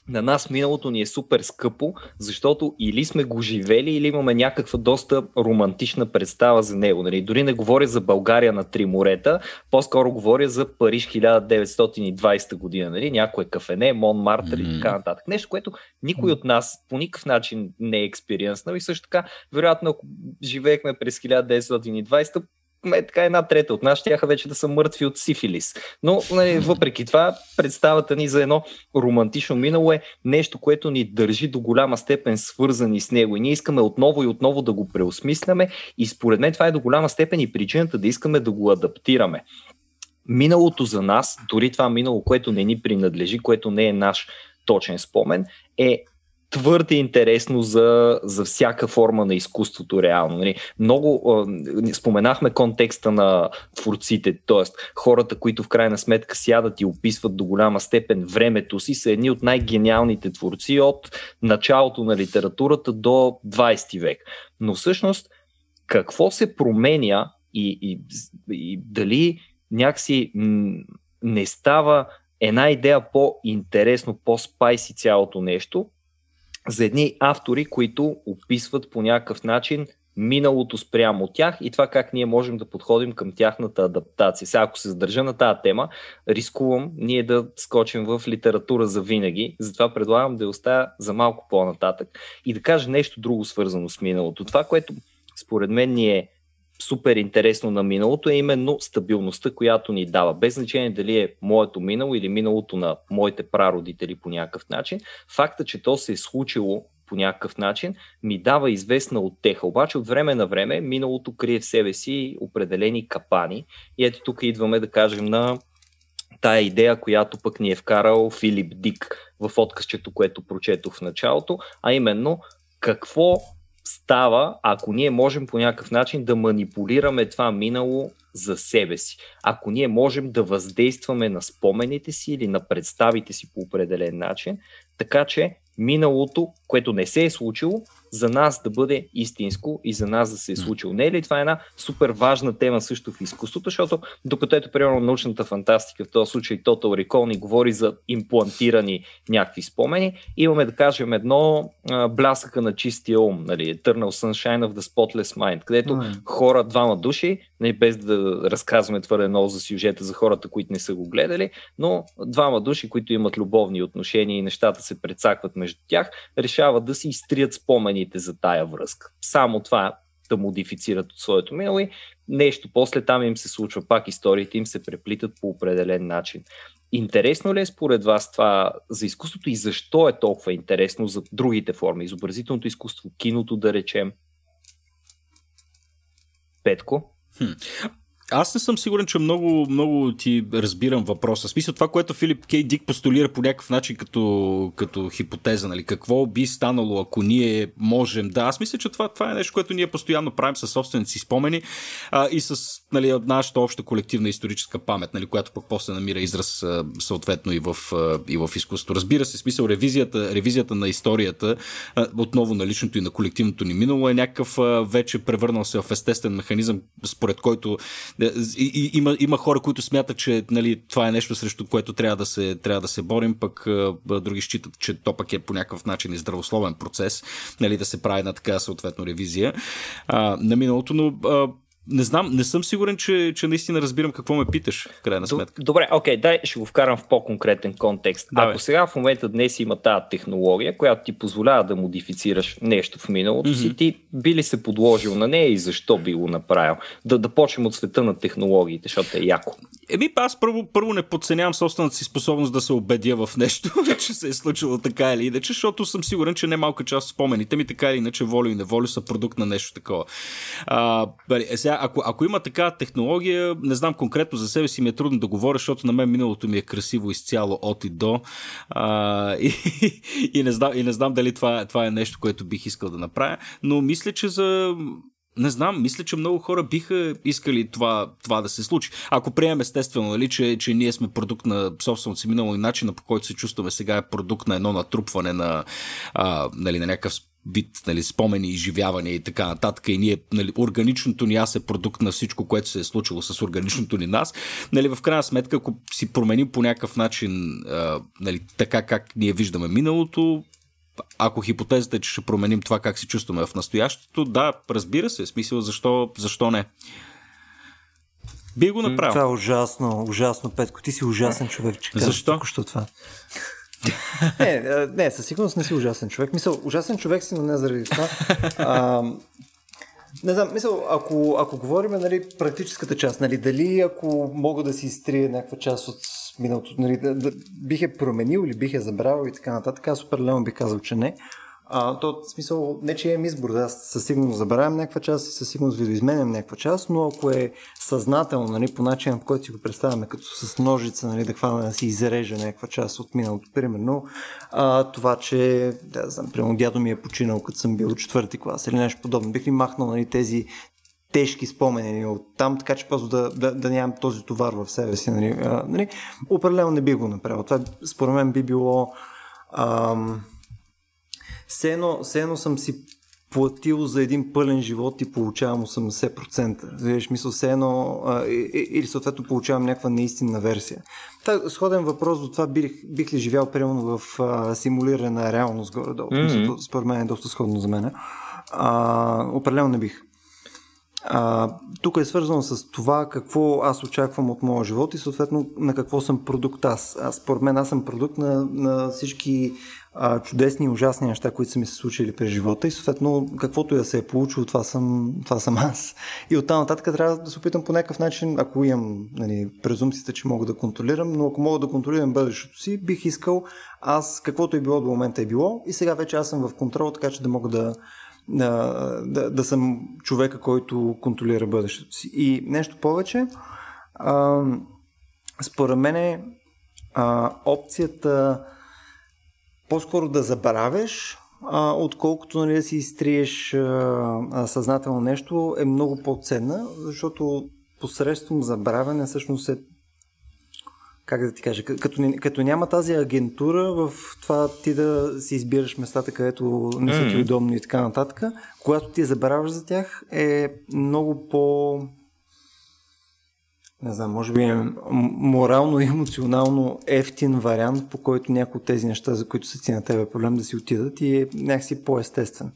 на нас миналото ни е супер скъпо, защото или сме го живели, или имаме някаква доста романтична представа за него. Нали? Дори не говоря за България на три морета, по-скоро говоря за Париж 1920 година. Нали? Някое кафене, Мон Мартър mm-hmm. и така нататък. Нещо, което никой от нас по никакъв начин не е експириенснал и също така, вероятно, ако живеехме през 1920, ме, така една трета от нас ще вече да са мъртви от сифилис. Но нали, въпреки това, представата ни за едно романтично минало е нещо, което ни държи до голяма степен свързани с него. И ние искаме отново и отново да го преосмисляме и според мен това е до голяма степен и причината да искаме да го адаптираме. Миналото за нас, дори това минало, което не ни принадлежи, което не е наш точен спомен, е твърде интересно за, за всяка форма на изкуството реално. Нали? Много споменахме контекста на творците, т.е. хората, които в крайна сметка сядат и описват до голяма степен времето си, са едни от най-гениалните творци от началото на литературата до 20 век. Но всъщност какво се променя и, и, и дали някакси не става една идея по-интересно, по-спайси цялото нещо за едни автори, които описват по някакъв начин миналото спрямо тях и това как ние можем да подходим към тяхната адаптация. Сега, ако се задържа на тази тема, рискувам ние да скочим в литература за винаги, затова предлагам да я оставя за малко по-нататък и да кажа нещо друго свързано с миналото. Това, което според мен ни е супер интересно на миналото е именно стабилността, която ни дава. Без значение дали е моето минало или миналото на моите прародители по някакъв начин. Факта, че то се е случило по някакъв начин, ми дава известна оттеха. Обаче от време на време миналото крие в себе си определени капани. И ето тук идваме да кажем на тая идея, която пък ни е вкарал Филип Дик в откъсчето, което прочетох в началото, а именно какво става, ако ние можем по някакъв начин да манипулираме това минало за себе си. Ако ние можем да въздействаме на спомените си или на представите си по определен начин, така че миналото, което не се е случило, за нас да бъде истинско и за нас да се е случило. Не е ли това е една супер важна тема също в изкуството, защото докато ето, примерно, научната фантастика, в този случай Total Recall ни говори за имплантирани някакви спомени, имаме да кажем едно а, блясъка на чистия ум, нали, Eternal Sunshine of the Spotless Mind, където mm. хора, двама души, не без да разказваме твърде много за сюжета за хората, които не са го гледали, но двама души, които имат любовни отношения и нещата се прецакват между тях, решават да си изтрият спомените за тая връзка. Само това да модифицират от своето минало и нещо после там им се случва пак, историите им се преплитат по определен начин. Интересно ли е според вас това за изкуството и защо е толкова интересно за другите форми? Изобразителното изкуство, киното да речем? Петко? Хм. Аз не съм сигурен, че много, много ти разбирам въпроса. В смисъл това, което Филип Кей Дик постулира по някакъв начин като, като хипотеза, нали? какво би станало, ако ние можем да... Аз мисля, че това, това е нещо, което ние постоянно правим със собствените си спомени а, и с нали, нашата обща колективна историческа памет, нали, която пък после намира израз съответно и в, и в изкуството. Разбира се, смисъл ревизията, ревизията на историята, отново на личното и на колективното ни минало е някакъв вече превърнал се в естествен механизъм, според който и, има, има хора, които смятат, че нали, това е нещо срещу което трябва да се, трябва да се борим, пък а, други считат, че то пък е по някакъв начин и здравословен процес, нали, да се прави на така съответно ревизия. А, на миналото, но а, не знам, не съм сигурен, че, че наистина разбирам какво ме питаш, в крайна сметка. Добре, окей, okay, дай ще го вкарам в по-конкретен контекст. Давай. Ако сега в момента днес има тази технология, която ти позволява да модифицираш нещо в миналото mm-hmm. си, ти би ли се подложил на нея и защо би го направил? Да, да почнем от света на технологиите, защото е яко. Еми, аз първо, първо не подценявам собствената си способност да се убедя в нещо, че се е случило така или иначе, защото съм сигурен, че не малка част от спомените ми така или иначе волю и неволю са продукт на нещо такова. А, е, сега, ако, ако има така технология, не знам конкретно за себе си ми е трудно да говоря, защото на мен миналото ми е красиво изцяло от и до. А, и, и, не знам, и не знам дали това, това е нещо, което бих искал да направя, но мисля, че за не знам, мисля, че много хора биха искали това, това да се случи. Ако приемем естествено, нали, че, че ние сме продукт на собственото си минало и начина по който се чувстваме сега е продукт на едно натрупване на, а, нали, на някакъв вид нали, спомени, изживявания и така нататък. И ние, нали, органичното ни аз е продукт на всичко, което се е случило с органичното ни нас. Нали, в крайна сметка, ако си променим по някакъв начин а, нали, така как ние виждаме миналото, ако хипотезата е, че ще променим това как се чувстваме в настоящето, да, разбира се, смисъл, защо, защо не? Би го направил. Това е ужасно, ужасно, Петко. Ти си ужасен човек, че Защо? Що това. не, не, със сигурност не си ужасен човек. Мисъл, ужасен човек си, но не заради това. А, не знам, мисъл, ако, ако говорим нали, практическата част, нали, дали ако мога да си изтрия някаква част от миналото, нали, да, да, бих е променил или бих е забравил и така нататък, аз определено бих казал, че не. А, то в смисъл, не че имам избор, да, със сигурност забравям някаква част и със сигурност видоизменям някаква част, но ако е съзнателно, нали, по начин, по който си го представяме, като с ножица, нали, да хвана да си изрежа някаква част от миналото, примерно, а, това, че, да знам, примерно дядо ми е починал, като съм бил четвърти клас или нещо подобно. Бих ли махнал нали, тези тежки спомени от там, така че просто да, да, да нямам този товар в себе си. Нали. А, нали. Определено не би го направил. Това според мен би било ам, все едно, все едно съм си платил за един пълен живот и получавам 80%. Виж, мисъл все едно, а, или съответно получавам някаква неистинна версия. Та, сходен въпрос до това бих, бих ли живял примерно в а, симулирана реалност горе-долу. Mm-hmm. Според мен е доста сходно за мен. А, определено не бих. А, тук е свързано с това какво аз очаквам от моя живот и съответно на какво съм продукт аз. аз според мен аз съм продукт на, на всички а, чудесни и ужасни неща, които са ми се случили през живота и съответно каквото да се е получило, това съм, това съм аз. И оттам нататък трябва да се опитам по някакъв начин, ако имам нали, презумцията, че мога да контролирам, но ако мога да контролирам бъдещето си, бих искал аз каквото е било до момента е било и сега вече аз съм в контрол, така че да мога да, да, да, да съм човека, който контролира бъдещето си. И нещо повече, а, според мен е а, опцията по-скоро да забравяш, а, отколкото нали, да си изтриеш а, съзнателно нещо, е много по-ценна, защото посредством забравяне всъщност е как да ти кажа, като, като няма тази агентура в това ти да си избираш местата, където не са ти удобни и така нататък, когато ти забравяш за тях, е много по не знам, може би е морално и емоционално ефтин вариант, по който някои от тези неща, за които са ти на тебе проблем да си отидат и е някакси по-естествен.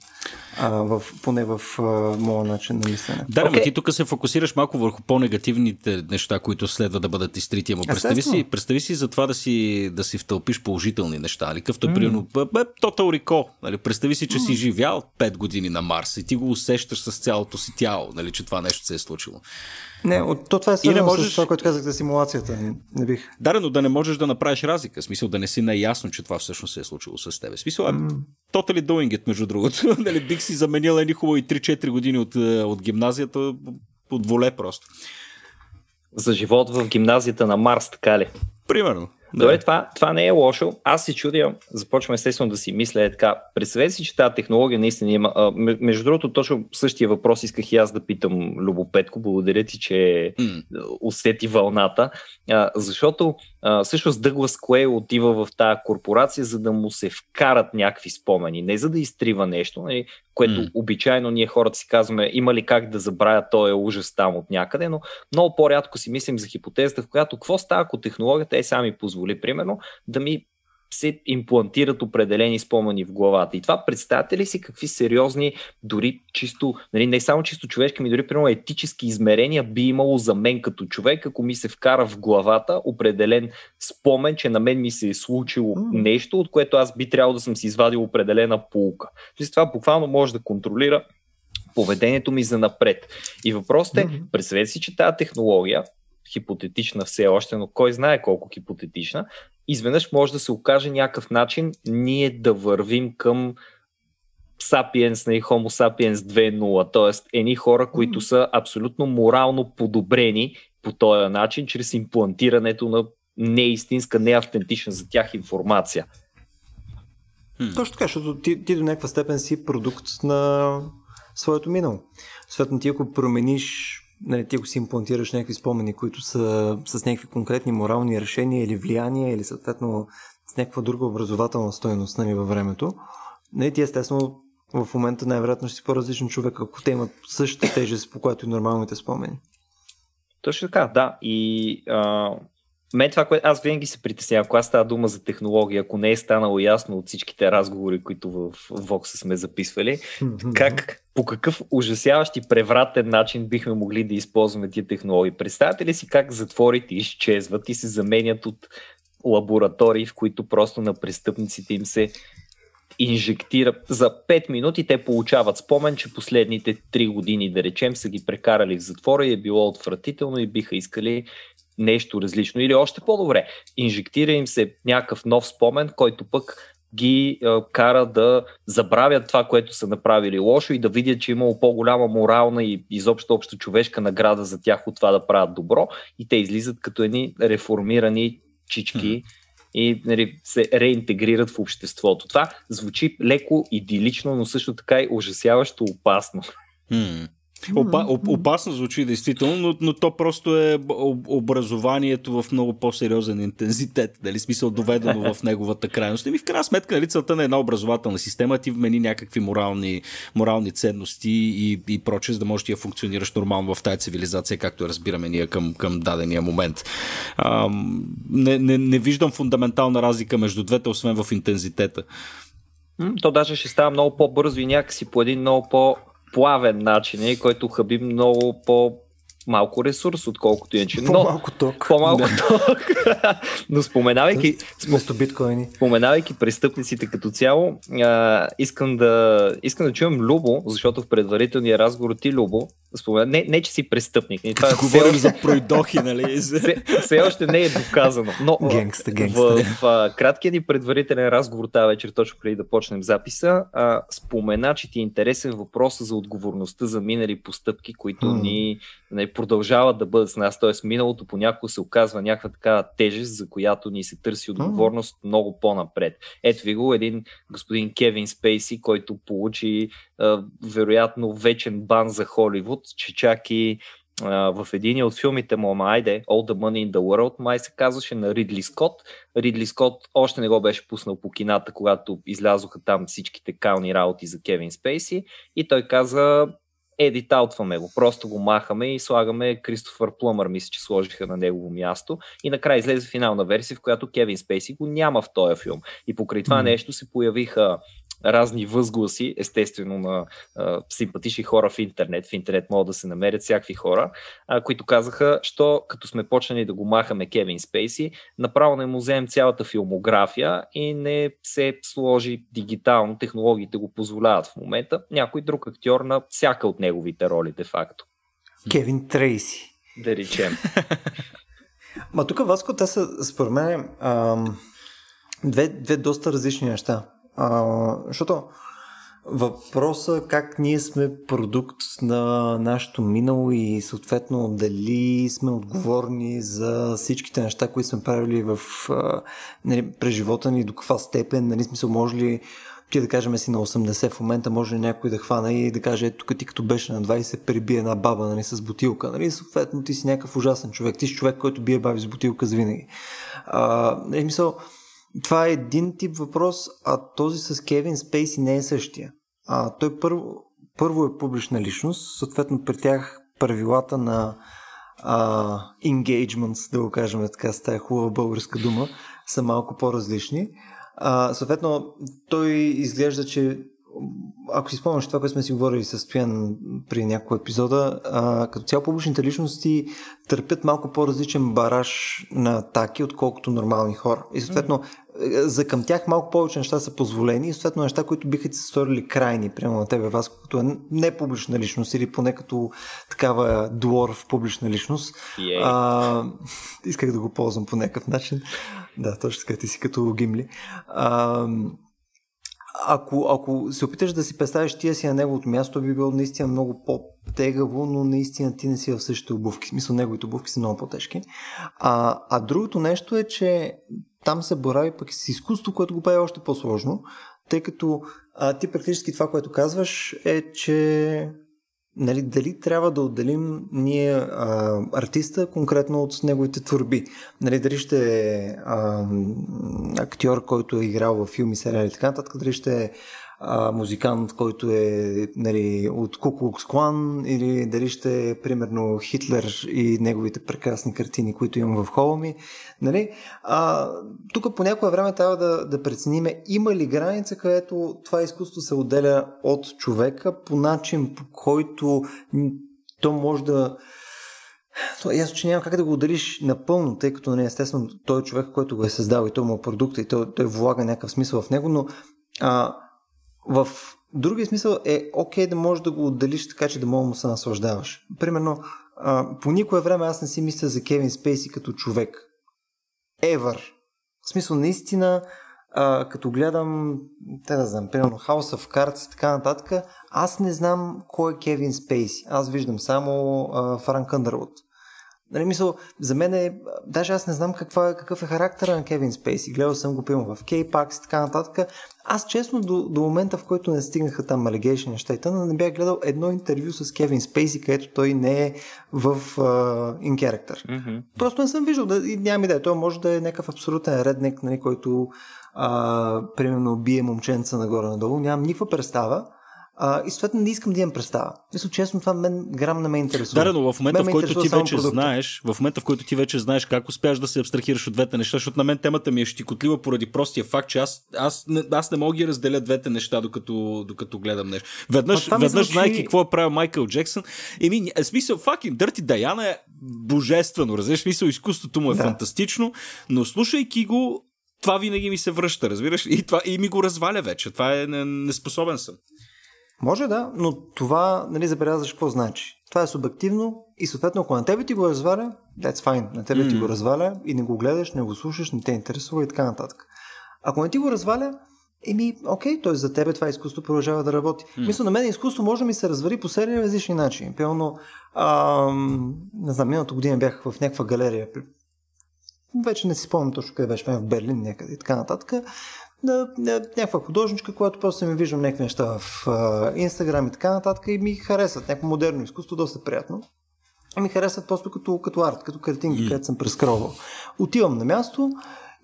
А, в, поне в а, моя начин на мислене. Да, okay. но ти тук се фокусираш малко върху по-негативните неща, които следва да бъдат изтрити. Ама представи си, представи си за това да си, да си втълпиш положителни неща. Нали? Къвто е, примерно, Total Recall. Нали? Представи си, че mm. си живял 5 години на Марс и ти го усещаш с цялото си тяло, нали? че това нещо се е случило. Не, от, то това е свързано можеш... с това, което казах за симулацията. Не бих. Да, но да не можеш да направиш разлика. В смисъл да не си наясно, че това всъщност се е случило с теб. В смисъл, mm. totally doing it, между другото. нали, бих си заменил едни хубави 3-4 години от, е, от гимназията от воле просто. За живот в гимназията на Марс, така ли? Примерно. Добре, това, това не е лошо. Аз се чудя, започвам естествено да си мисля е така. Представете си, че тази технология наистина има. А, между другото, точно същия въпрос исках и аз да питам Любопетко. Благодаря ти, че mm. усети вълната. А, защото а, всъщност Дъглас Клей отива в тази корпорация, за да му се вкарат някакви спомени. Не за да изтрива нещо, нали, което mm. обичайно ние хората си казваме, има ли как да забравя този ужас там от някъде, но много по-рядко си мислим за хипотезата, в която какво става, ако технологията е сами позволи, примерно, да ми се имплантират определени спомени в главата. И това представяте ли си какви сериозни, дори чисто, нали, не само чисто човешки, ми дори примерно етически измерения би имало за мен като човек, ако ми се вкара в главата определен спомен, че на мен ми се е случило mm. нещо, от което аз би трябвало да съм си извадил определена полука. Тоест, това буквално може да контролира поведението ми за напред. И въпросът е, mm-hmm. представете си, че тази технология хипотетична все още, но кой знае колко хипотетична, изведнъж може да се окаже някакъв начин ние да вървим към Sapiens, на Homo Sapiens 2.0, т.е. едни хора, които са абсолютно морално подобрени по този начин, чрез имплантирането на неистинска, неавтентична за тях информация. Точно така, защото ти, ти до някаква степен си продукт на своето минало. Съответно, ти ако промениш нали, ти ако си имплантираш някакви спомени, които са с някакви конкретни морални решения или влияния, или съответно с някаква друга образователна стоеност нали, във времето, нали, ти естествено в момента най-вероятно ще си по-различен човек, ако те имат същата тежест, по която и нормалните спомени. Точно така, да. И а, мен това, което аз винаги се притеснявам, ако аз става дума за технология, ако не е станало ясно от всичките разговори, които в Vox сме записвали, как, по какъв ужасяващ и превратен начин бихме могли да използваме тия технологии. Представете ли си как затворите изчезват и се заменят от лаборатории, в които просто на престъпниците им се инжектира за 5 минути, те получават спомен, че последните 3 години, да речем, са ги прекарали в затвора и е било отвратително и биха искали нещо различно. Или още по-добре, инжектира им се някакъв нов спомен, който пък ги е, кара да забравят това, което са направили лошо и да видят, че е имало по-голяма морална и изобщо общо човешка награда за тях от това да правят добро и те излизат като едни реформирани чички и нали, се реинтегрират в обществото. Това звучи леко идилично, но също така и ужасяващо опасно. Опа, опасно звучи действително, но, но то просто е образованието в много по-сериозен интензитет, дали смисъл доведено в неговата крайност. И ми в крайна сметка нали, целта на една образователна система ти вмени някакви морални, морални ценности и, и проче, за да можеш да функционираш нормално в тази цивилизация, както разбираме ние към, към дадения момент. А, не, не, не виждам фундаментална разлика между двете, освен в интензитета. То даже ще става много по-бързо и някакси по един много по- плавен начин, е, който хаби много по малко ресурс, отколкото иначе. Но, по-малко ток. По-малко да. ток. Но споменавайки, Вместо биткоини. споменавайки престъпниците като цяло, а, искам, да, искам да чуем Любо, защото в предварителния разговор ти, Любо, спомен... не, не, че си престъпник. Не, това е говорим за пройдохи, нали? все, все още не е доказано. Но генгста, генгста. в, в, в краткия ни предварителен разговор тази вечер, точно преди да почнем записа, а, спомена, че ти е интересен въпрос за отговорността за минали постъпки, които ни не, продължават да бъдат с нас. Тоест, миналото понякога се оказва някаква така тежест, за която ни се търси отговорност hmm. много по-напред. Ето ви го един господин Кевин Спейси, който получи а, вероятно вечен бан за Холивуд, че чак и в един от филмите му, ама айде, All the Money in the World, май се казваше на Ридли Скот. Ридли Скот още не го беше пуснал по кината, когато излязоха там всичките кални работи за Кевин Спейси и той каза, едитаутваме го, просто го махаме и слагаме Кристофър Плъмър, мисля, че сложиха на негово място. И накрая излезе финална версия, в която Кевин Спейси го няма в този филм. И покрай това mm. нещо се появиха разни възгласи, естествено на а, симпатични хора в интернет. В интернет могат да се намерят всякакви хора, а, които казаха, що като сме почнали да го махаме Кевин Спейси, направо не му вземем цялата филмография и не се сложи дигитално, технологиите го позволяват в момента, някой друг актьор на всяка от неговите роли, де факто. Кевин Трейси. Да речем. Ма тук, Васко, те са, според мен, ам, две, две доста различни неща. А, защото въпроса как ние сме продукт на нашето минало и съответно дали сме отговорни за всичките неща, които сме правили в, нали, през живота ни, до каква степен, нали, смисъл, може ли ти да кажем си на 80 в момента, може ли някой да хвана и да каже, ето тук ти като беше на 20 приби една баба нали, с бутилка. Нали? Съответно ти си някакъв ужасен човек. Ти си човек, който бие баби с бутилка за винаги. А, нали, мисъл, това е един тип въпрос, а този с Кевин Спейси не е същия. А, той първо, първо е публична личност, съответно при тях правилата на а, engagement, да го кажем така с тази хубава българска дума, са малко по-различни. А, съответно, той изглежда, че ако си спомняш това, което сме си говорили с Стоян при някой епизода, а, като цяло публичните личности търпят малко по-различен бараж на атаки, отколкото нормални хора. И съответно, за към тях малко повече неща са позволени и съответно неща, които биха ти се сторили крайни, прямо на тебе, вас, като е не публична личност или поне като такава в публична личност. Yeah. А, исках да го ползвам по някакъв начин. Да, точно така, ти си като Гимли. А, ако, ако се опиташ да си представиш тия си на неговото място, би било наистина много по-тегаво, но наистина ти не си в същите обувки. В смисъл, неговите обувки са много по-тежки. А, а другото нещо е, че там се борави пък с изкуство, което го прави още по-сложно, тъй като а, ти практически това, което казваш е, че нали, дали трябва да отделим ние а, артиста конкретно от неговите творби. Нали, дали ще е актьор, който е играл в филми, сериали и така нататък, дали ще е а, музикант, който е нали, от Куклукс Клан или дали ще е примерно Хитлер и неговите прекрасни картини, които имам в хола ми. Нали? А, тук по някое време трябва да, да прецениме има ли граница, където това изкуство се отделя от човека по начин, по който то може да то е ясно, че няма как да го отделиш напълно, тъй като не, нали, естествено той е човек, който го е създал и той му е продукта и той, той влага някакъв смисъл в него, но а, в другия смисъл е окей да можеш да го отделиш така, че да мога му се наслаждаваш. Примерно, а, по никое време аз не си мисля за Кевин Спейси като човек. Ever. В смисъл, наистина, а, като гледам, те да знам, примерно House of Cards и така нататък, аз не знам кой е Кевин Спейси. Аз виждам само а, Франк Андервуд. Нали, мисъл, за мен е, даже аз не знам каква, какъв е характера на Кевин Спейси. Гледал съм го, пилно в K-Pax и така нататък. Аз честно до, до момента, в който не стигнаха там Allegation неща и тъна, не бях гледал едно интервю с Кевин Спейси, където той не е в uh, in character. Mm-hmm. Просто не съм виждал, да, и нямам идея. Той може да е някакъв абсолютен редник, нали, който а, примерно бие момченца нагоре-надолу. Нямам никаква представа. А, и съответно не искам да имам представа. Мисля, честно, това мен грам не ме интересува. Да, но в момента, в който ти вече продукта. знаеш, в момента, в който ти вече знаеш как успяш да се абстрахираш от двете неща, защото на мен темата ми е щикотлива поради простия факт, че аз, аз, не, аз не мога да ги разделя двете неща, докато, докато гледам нещо. Веднъж, веднъж звучи... знаеки какво е правил Майкъл Джексън, еми, е, смисъл, факин, Дърти Даяна е божествено, разбираш, смисъл, изкуството му е да. фантастично, но слушайки го, това винаги ми се връща, разбираш? И, това, и ми го разваля вече. Това е неспособен съм. Може да, но това, нали, забелязваш какво значи. Това е субективно и съответно, ако на тебе ти го разваля, that's fine. На тебе mm. ти го разваля и не го гледаш, не го слушаш, не те интересува и така нататък. Ако не ти го разваля, Еми, окей, т.е. за тебе това изкуство продължава да работи. Mm. Мисля, на мен изкуство може да ми се развари по серия различни начини. Пълно, ам, не знам, миналата година бях в някаква галерия. Вече не си спомням точно къде беше, в Берлин някъде и така нататък на, на някаква художничка, която просто ми виждам някакви неща в Инстаграм и така нататък и ми харесват. Някакво модерно изкуство, доста приятно. И ми харесват просто като, като арт, като картинки, mm. където съм прескровал. Отивам на място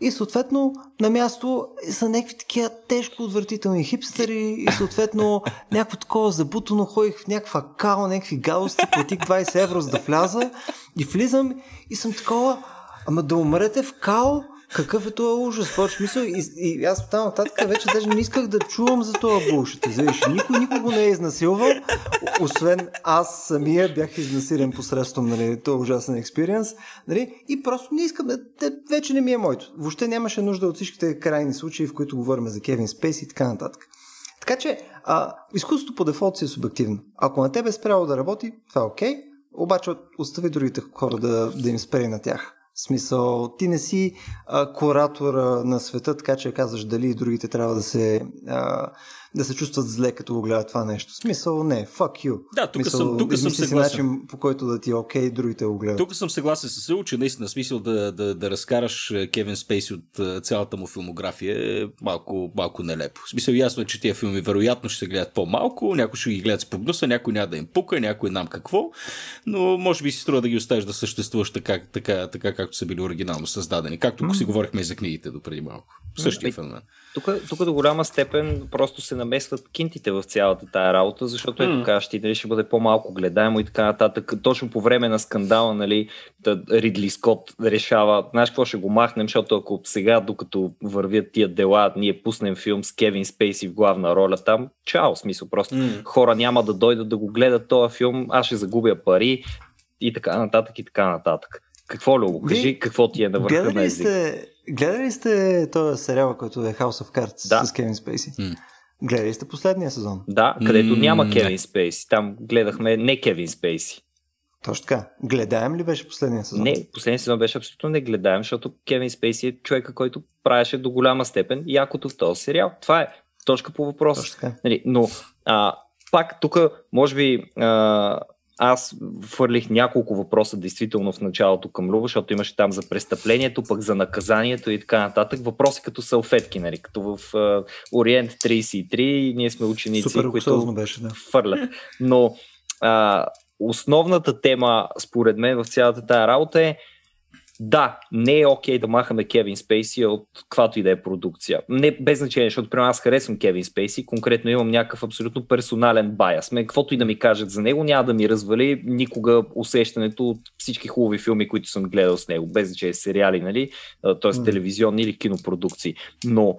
и съответно на място са някакви такива тежко отвратителни хипстери и съответно някакво такова забутано ходих в някаква као, някакви гадости, платих 20 евро за да вляза и влизам и съм такова, ама да умрете в као, какъв е това ужас? Почва мисъл и, и аз там нататък вече даже не исках да чувам за това булшит. Завиш, никой никого не е изнасилвал, освен аз самия бях изнасилен посредством нали, този ужасен експириенс. Нали, и просто не искам, да, вече не ми е моето. Въобще нямаше нужда от всичките крайни случаи, в които говорим за Кевин Спейс и така нататък. Така че, а, изкуството по дефолт си е субективно. Ако на тебе е спряло да работи, това е окей, обаче остави другите хора да, да им спре на тях. Смисъл, ти не си а, куратора на света, така че казваш дали и другите трябва да се а, да се чувстват зле, като го гледат това нещо. Смисъл, не, fuck you. Да, тук смисъл, съм, тук съм съгласен. начин, по който да ти е окей, okay, другите го гледат. Тук съм съгласен с Сил, че наистина смисъл да, да, да разкараш е, Кевин Спейси от е, цялата му филмография е малко, малко нелепо. В смисъл, ясно е, че тия филми вероятно ще се гледат по-малко, някой ще ги гледат с прогноса, някой няма да им пука, някой нам какво, но може би си струва да ги оставиш да съществуваш така, така, така както са били оригинално създадени, както mm-hmm. си говорихме и за книгите до преди малко. Същия феномен. Тук, тук до голяма степен просто се намесват кинтите в цялата тая работа, защото ето кажеш ти, дали ще бъде по-малко гледаемо и така нататък. Точно по време на скандала, нали, да Ридли Скот решава, знаеш какво ще го махнем, защото ако сега, докато вървят тия дела, ние пуснем филм с Кевин Спейси в главна роля там, чао, смисъл, просто mm. хора няма да дойдат да го гледат този филм, аз ще загубя пари и така нататък и така нататък. Какво, Любо? Кажи какво ти е на върха на език. Сте, гледали сте този сериал, който е House of Cards да. с Кевин Спейси? Mm. Гледали сте последния сезон? Да, където mm, няма Кевин Спейси. Там гледахме не Кевин Спейси. Точно така. Гледаем ли беше последния сезон? Не, последния сезон беше абсолютно не гледаем, защото Кевин Спейси е човека, който правеше до голяма степен якото в този сериал. Това е точка по въпроса. Нали, но а, пак тук, може би, а, аз фърлих няколко въпроса действително в началото към Люба, защото имаше там за престъплението, пък за наказанието и така нататък. Въпроси като салфетки, нали, като в uh, Ориент 33, ние сме ученици, Супер които беше, да. фърлят. Но uh, основната тема, според мен, в цялата тази работа е да, не е окей okay да махаме Кевин Спейси от каквато и да е продукция. Не, без значение, защото при аз харесвам Кевин Спейси, конкретно имам някакъв абсолютно персонален байас. Ме, каквото и да ми кажат за него, няма да ми развали никога усещането от всички хубави филми, които съм гледал с него, без значение сериали, нали, т.е. телевизионни или кинопродукции. Но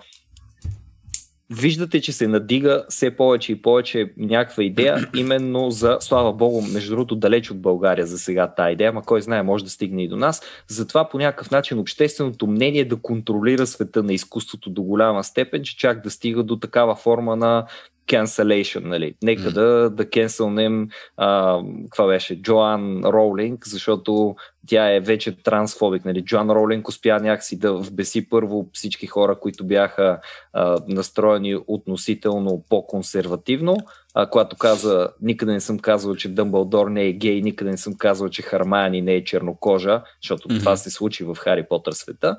виждате, че се надига все повече и повече някаква идея, именно за, слава богу, между другото, далеч от България за сега тази идея, ма кой знае, може да стигне и до нас. Затова по някакъв начин общественото мнение да контролира света на изкуството до голяма степен, че чак да стига до такава форма на cancellation, нали? Нека mm. да, да кенселнем, а, каква беше, Джоан Роулинг, защото тя е вече трансфобик, нали? Джоан Роулинг успя някакси да вбеси първо всички хора, които бяха а, настроени относително по-консервативно, а, когато каза, никъде не съм казал, че Дъмбълдор не е гей, никъде не съм казал, че Хармани не е чернокожа, защото mm-hmm. това се случи в Хари Потър света.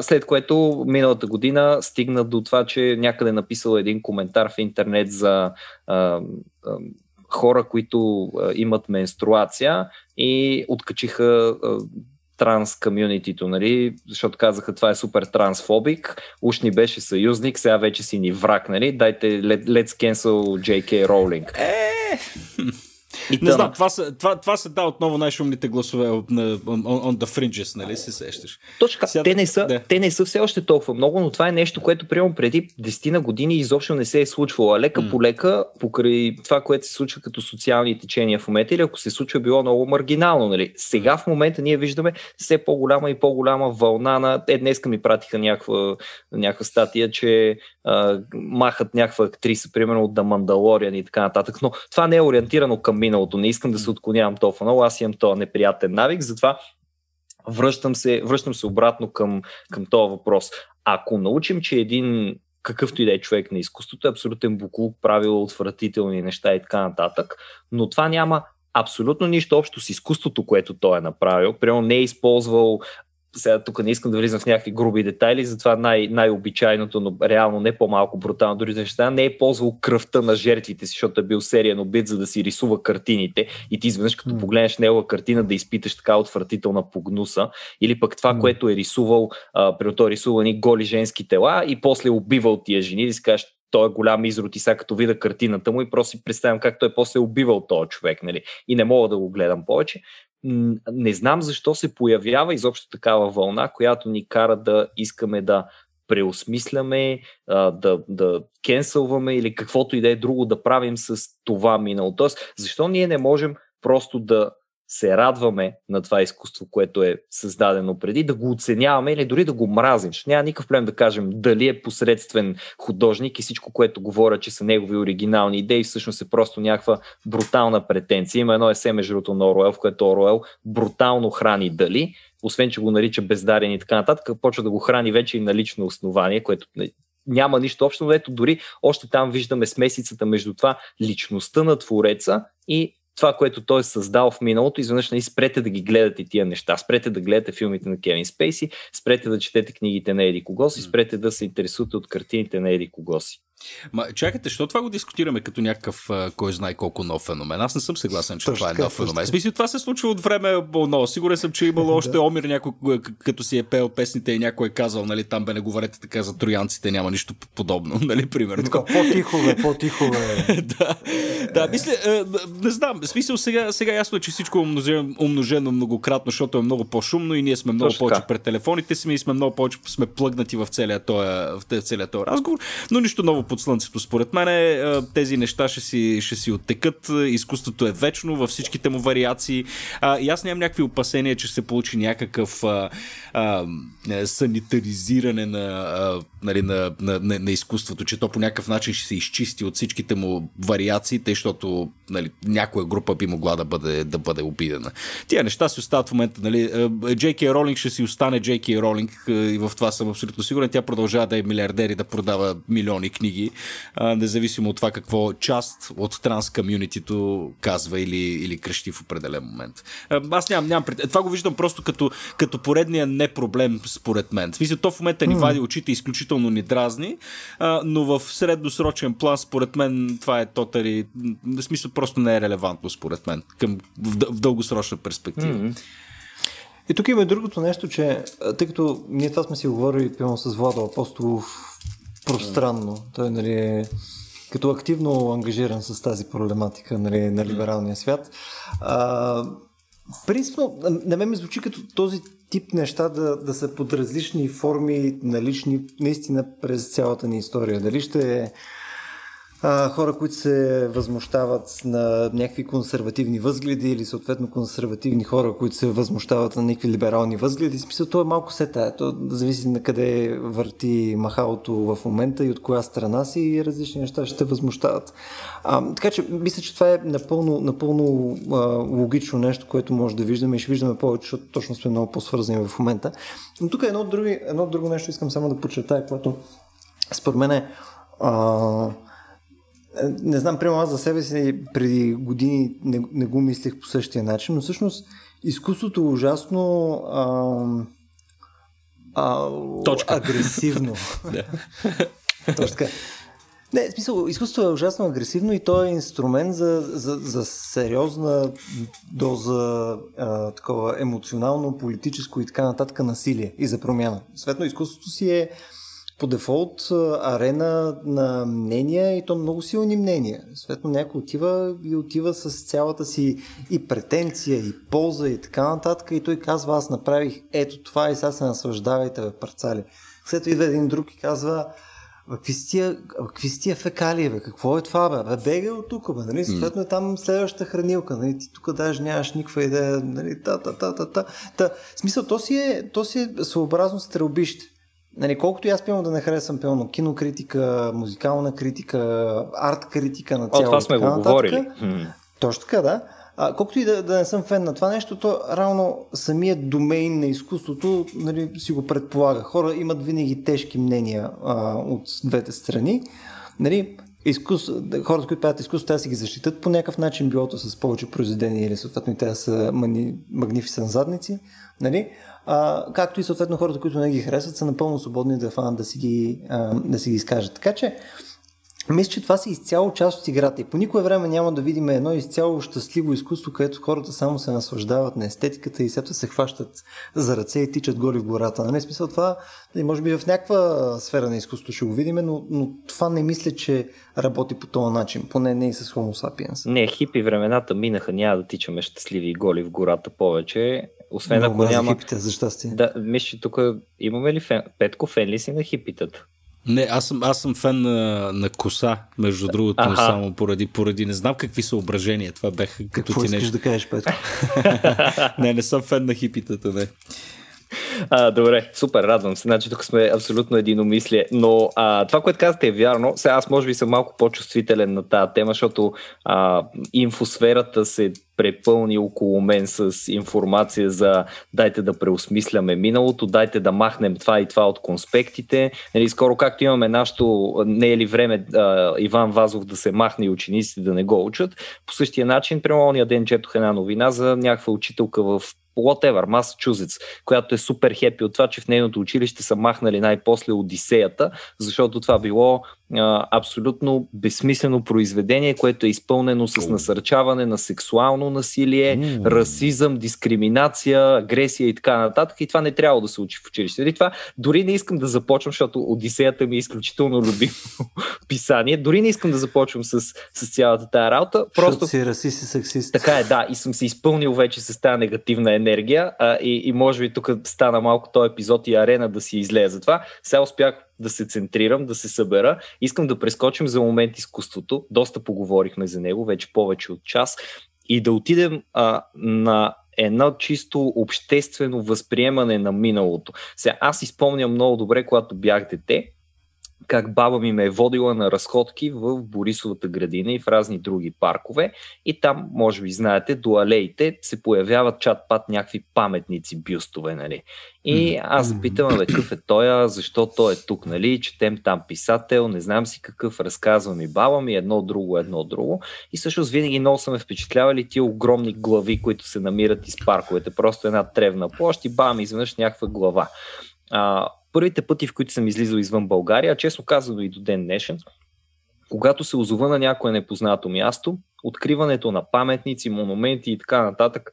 След което миналата година стигна до това, че някъде написал един коментар в интернет за а, а, хора, които а, имат менструация и откачиха а, транс комюнитито, нали? защото казаха това е супер трансфобик, уж ни беше съюзник, сега вече си ни враг, нали? дайте let, let's cancel J.K. Rowling. Е, и не знам, това са, това, това са да отново най-шумните гласове на on, on the fringes, нали се сещаш? Точно така, те, не са, да. те не са все още толкова много, но това е нещо, което приемам преди 10 на години изобщо не се е случвало. А лека mm. по лека, покрай това, което се случва като социални течения в момента, или ако се случва, било много маргинално. Нали? Сега в момента ние виждаме все по-голяма и по-голяма вълна на... Е, днеска ми пратиха някаква, някаква статия, че а, махат някаква актриса, примерно от The Mandalorian и така нататък. Но това не е ориентирано към миналото. Не искам да се отклонявам толкова много. Аз имам този неприятен навик, затова връщам се, връщам се обратно към, към този въпрос. Ако научим, че един какъвто и да е човек на изкуството, е абсолютен буклук, правил отвратителни неща и така нататък, но това няма абсолютно нищо общо с изкуството, което той е направил. Примерно не е използвал сега тук не искам да влизам в някакви груби детайли, затова най- най-обичайното, но реално не по-малко брутално дори за неща, не е ползвал кръвта на жертвите си, защото е бил сериен убит, за да си рисува картините и ти изведнъж като mm. погледнеш негова картина да изпиташ така отвратителна погнуса или пък това, mm. което е рисувал, при той е рисувал ни голи женски тела и после е убивал тия жени, да си кажеш, той е голям изрод и сега като видя картината му и просто си представям как той после е убивал този човек, нали? И не мога да го гледам повече не знам защо се появява изобщо такава вълна, която ни кара да искаме да преосмисляме, да, да кенсълваме или каквото и да е друго да правим с това минало. Тоест, защо ние не можем просто да се радваме на това изкуство, което е създадено преди, да го оценяваме или дори да го мразим. Ще няма никакъв проблем да кажем дали е посредствен художник и всичко, което говоря, че са негови оригинални идеи, всъщност е просто някаква брутална претенция. Има едно есе между другото на Оруел, в което Оруел брутално храни дали, освен че го нарича бездарен и така нататък, почва да го храни вече и на лично основание, което няма нищо общо, но ето дори още там виждаме смесицата между това личността на Твореца и това, което той е създал в миналото, изведнъж нали, спрете да ги гледате тия неща, спрете да гледате филмите на Кевин Спейси, спрете да четете книгите на Еди Когоси, спрете да се интересувате от картините на Еди Когоси. Ма, чакайте, що това го дискутираме като някакъв кой знае колко нов феномен? Аз не съм съгласен, че Точно това е нов феномен. Смисъл, това се случва от време но Сигурен съм, че е имало още Омир някой, като си е пел песните и някой е казал, нали, там бе не говорете така за троянците, няма нищо подобно, нали, примерно. Така, по-тихо бе, по-тихо бе. да, да, мисля, не знам, смисъл сега, сега ясно е, че всичко е умножено, умножено многократно, защото е много по-шумно и ние сме много Точно повече пред телефоните си и сме много повече сме плъгнати в целия този, в целия този разговор, но нищо ново под слънцето. Според мен е, тези неща ще си, ще си оттекат. Изкуството е вечно във всичките му вариации. И аз нямам някакви опасения, че се получи някакъв а, а, санитаризиране на, а, нали, на, на, на, на изкуството, че то по някакъв начин ще се изчисти от всичките му вариации, тъй, защото нали, някоя група би могла да бъде, да бъде обидена. Тия неща си остават в момента. Нали, Джейки Ролинг ще си остане Джейки Ролинг и в това съм абсолютно сигурен. Тя продължава да е милиардер и да продава милиони книги а, независимо от това какво част от транс комюнитито казва или, или крещи в определен момент. А, аз нямам, нямам пред... Това го виждам просто като, като поредния не проблем, според мен. В смисъл, то в момента ни вади очите изключително ни дразни, а, но в средносрочен план, според мен, това е тотали. В смисъл, просто не е релевантно, според мен, към, в, в дългосрочна перспектива. И тук има другото нещо, че тъй като ние това сме си говорили пълно с Владо Апостолов пространно. Той нали, е като активно ангажиран с тази проблематика нали, на либералния свят. А, принципно, на мен ми звучи като този тип неща да, да са под различни форми налични наистина през цялата ни история. Дали ще е а, хора, които се възмущават на някакви консервативни възгледи или съответно консервативни хора, които се възмущават на някакви либерални възгледи. Смисъл, то е малко се тая. То зависи на къде върти махалото в момента и от коя страна си и различни неща ще възмущават. А, така че мисля, че това е напълно, напълно а, логично нещо, което може да виждаме и ще виждаме повече, защото точно сме много по-свързани в момента. Но тук е едно, други, едно друго нещо искам само да подчертая, което според мен е а, не знам, прямо аз за себе си преди години не, не го мислех по същия начин, но всъщност изкуството е ужасно а, а, Точка. агресивно. Точно така. Не, в смисъл, изкуството е ужасно агресивно и то е инструмент за, за, за сериозна доза а, такова емоционално, политическо и така нататък насилие и за промяна. Светно изкуството си е по дефолт арена на мнения и то много силни мнения. Светно някой отива и отива с цялата си и претенция, и полза и така нататък и той казва аз направих ето това и сега се наслаждавайте бе парцали. След това идва един друг и казва какви си тия, какви фекалии, бе? Какво е това? Бе, бегай от тук, бе, нали? Съответно е там следващата хранилка, нали? Ти тук даже нямаш никаква идея, нали? Та, та, та, та, та. та. смисъл, то си е, то си е съобразно стрелбище. Нали, колкото и аз пълно да не харесвам пълно кинокритика, музикална критика, арт критика на цялото. О, това сме го говорили. Точно така, да. А, колкото и да, да не съм фен на това нещо, то равно самият домейн на изкуството нали, си го предполага. Хора имат винаги тежки мнения а, от двете страни. Нали, изкус... хората, които правят изкуство, те си ги защитат по някакъв начин, билото с повече произведения или съответно те са мани... магнифисен задници. Нали? А, както и съответно хората, които не ги харесват, са напълно свободни да фанат да си ги, а, да си ги изкажат. Така че, мисля, че това са изцяло част от играта и по никое време няма да видим едно изцяло щастливо изкуство, където хората само се наслаждават на естетиката и след се хващат за ръце и тичат голи в гората. Нали? Смисъл това, нали, може би в някаква сфера на изкуството ще го видим, но, но това не мисля, че работи по този начин, поне не и с Homo sapiens. Не, хипи времената минаха, няма да тичаме щастливи и голи в гората повече. Освен ако няма... хипите, за щастие. Да, мисля, че тук имаме ли фен... Петко, фен ли си на хипитата? Не, аз съм, аз съм фен на, на коса, между другото, ага. само поради, поради не знам какви съображения. Това бех като Какво ти искаш нещо. да кажеш, Петко? не, не съм фен на хипитата, не. А, добре, супер, радвам се. Значи тук сме абсолютно единомислие. Но а, това, което казвате е вярно. Сега аз може би съм малко по-чувствителен на тази тема, защото а, инфосферата се препълни около мен с информация за дайте да преосмисляме миналото, дайте да махнем това и това от конспектите. Нали, скоро както имаме нашето, не е ли време а, Иван Вазов да се махне и учениците да не го учат, по същия начин, прямо ден четох една новина за някаква учителка в whatever, Масачузетс, която е супер хепи от това, че в нейното училище са махнали най-после Одисеята, защото това било а, абсолютно безсмислено произведение, което е изпълнено с насърчаване на сексуално насилие, mm. расизъм, дискриминация, агресия и така нататък. И това не трябва да се учи в училище. И нали, това дори не искам да започвам, защото Одисеята ми е изключително любимо писание. Дори не искам да започвам с, с цялата тази работа. Просто си расист и сексист. Така е, да. И съм се изпълнил вече с тази негативна енергия. А, и, и може би тук стана малко този епизод и арена да си излезе за това. Сега успях да се центрирам, да се събера. Искам да прескочим за момент изкуството. Доста поговорихме за него, вече повече от час. И да отидем а, на едно чисто обществено възприемане на миналото. Сега, аз изпомням много добре, когато бях дете, как баба ми ме е водила на разходки в Борисовата градина и в разни други паркове. И там, може би знаете, до алеите се появяват чат-пат някакви паметници, бюстове, нали. И аз запитам, бе, какъв е той, защо той е тук, нали, четем там писател, не знам си какъв, разказва ми баба ми, едно друго, едно друго. И всъщност винаги много са ме впечатлявали тия огромни глави, които се намират из парковете. Просто една тревна площ и баба ми изведнъж някаква глава. А, първите пъти, в които съм излизал извън България, често казано и до ден днешен, когато се озова на някое непознато място, откриването на паметници, монументи и така нататък,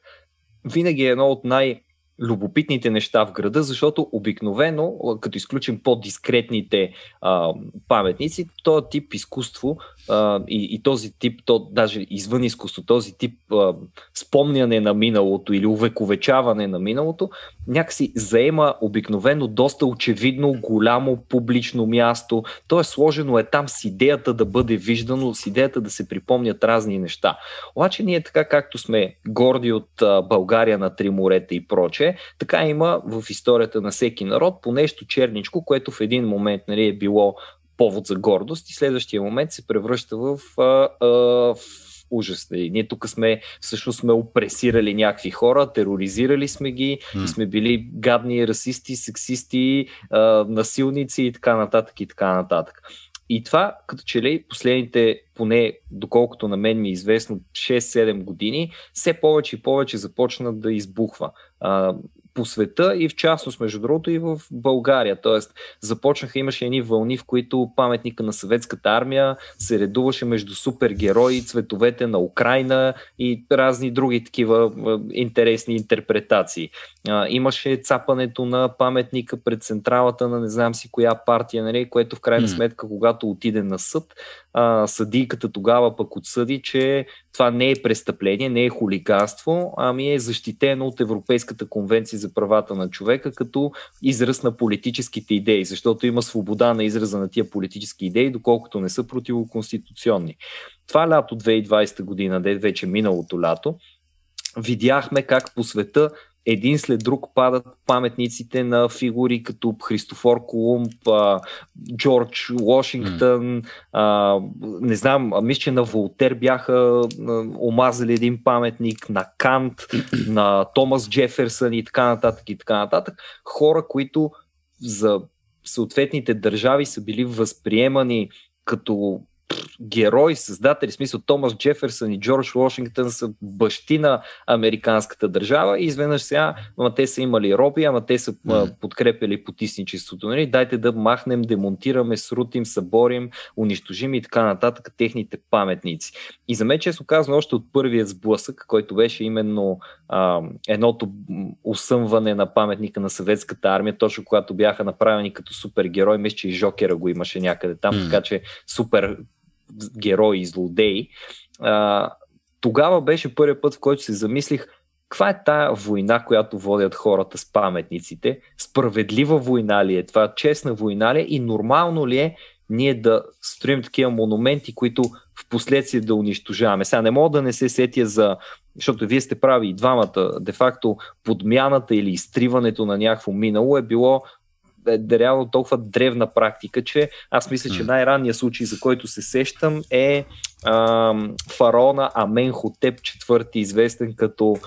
винаги е едно от най- любопитните неща в града, защото обикновено, като изключим по-дискретните а, паметници, този тип изкуство и, и този тип, то даже извън изкуство, този тип а, спомняне на миналото или увековечаване на миналото, някакси заема обикновено доста очевидно голямо публично място. То е сложено е там с идеята да бъде виждано, с идеята да се припомнят разни неща. Обаче ние така както сме горди от а, България на три морета и проче, така има в историята на всеки народ по нещо черничко, което в един момент нали, е било повод за гордост и следващия момент се превръща в, а, а, в ужас. Ние тук сме, всъщност сме опресирали някакви хора, тероризирали сме ги mm. и сме били гадни расисти, сексисти, а, насилници и така нататък и така нататък. И това, като че ли последните, поне доколкото на мен ми е известно, 6-7 години, все повече и повече започна да избухва. А, по света и в частност, между другото, и в България. Тоест, започнаха, имаше едни вълни, в които паметника на съветската армия се редуваше между супергерои, цветовете на Украина и разни други такива интересни интерпретации. Имаше цапането на паметника пред централата на не знам си коя партия, нали, което в крайна сметка, когато отиде на съд, а, съдийката тогава пък отсъди, че това не е престъпление, не е хулиганство, ами е защитено от Европейската конвенция за правата на човека като израз на политическите идеи, защото има свобода на израза на тия политически идеи, доколкото не са противоконституционни. Това лято 2020 година, де вече миналото лято, видяхме как по света един след друг падат паметниците на фигури като Христофор Колумб, Джордж Вашингтон, не знам, мисля, че на Волтер бяха омазали един паметник, на Кант, на Томас Джеферсън и така нататък и така нататък. Хора, които за съответните държави са били възприемани като герои, създатели, в смисъл Томас Джеферсън и Джордж Вашингтон са бащи на американската държава и изведнъж сега, ама те са имали роби, ама те са mm. подкрепили потисничеството. Нали? Дайте да махнем, демонтираме, срутим, съборим, унищожим и така нататък техните паметници. И за мен, често казано, още от първият сблъсък, който беше именно а, едното усъмване на паметника на съветската армия, точно когато бяха направени като супергерой, мисля, че и Жокера го имаше някъде там, mm. така че супер герои и злодеи, а, тогава беше първият път, в който се замислих каква е тая война, която водят хората с паметниците? Справедлива война ли е? Това честна война ли е? И нормално ли е ние да строим такива монументи, които в последствие да унищожаваме? Сега не мога да не се сетя за, защото вие сте прави и двамата, де-факто подмяната или изтриването на някакво минало е било е реално толкова древна практика, че аз мисля, че най-ранният случай, за който се сещам е а, фараона Аменхотеп IV, известен като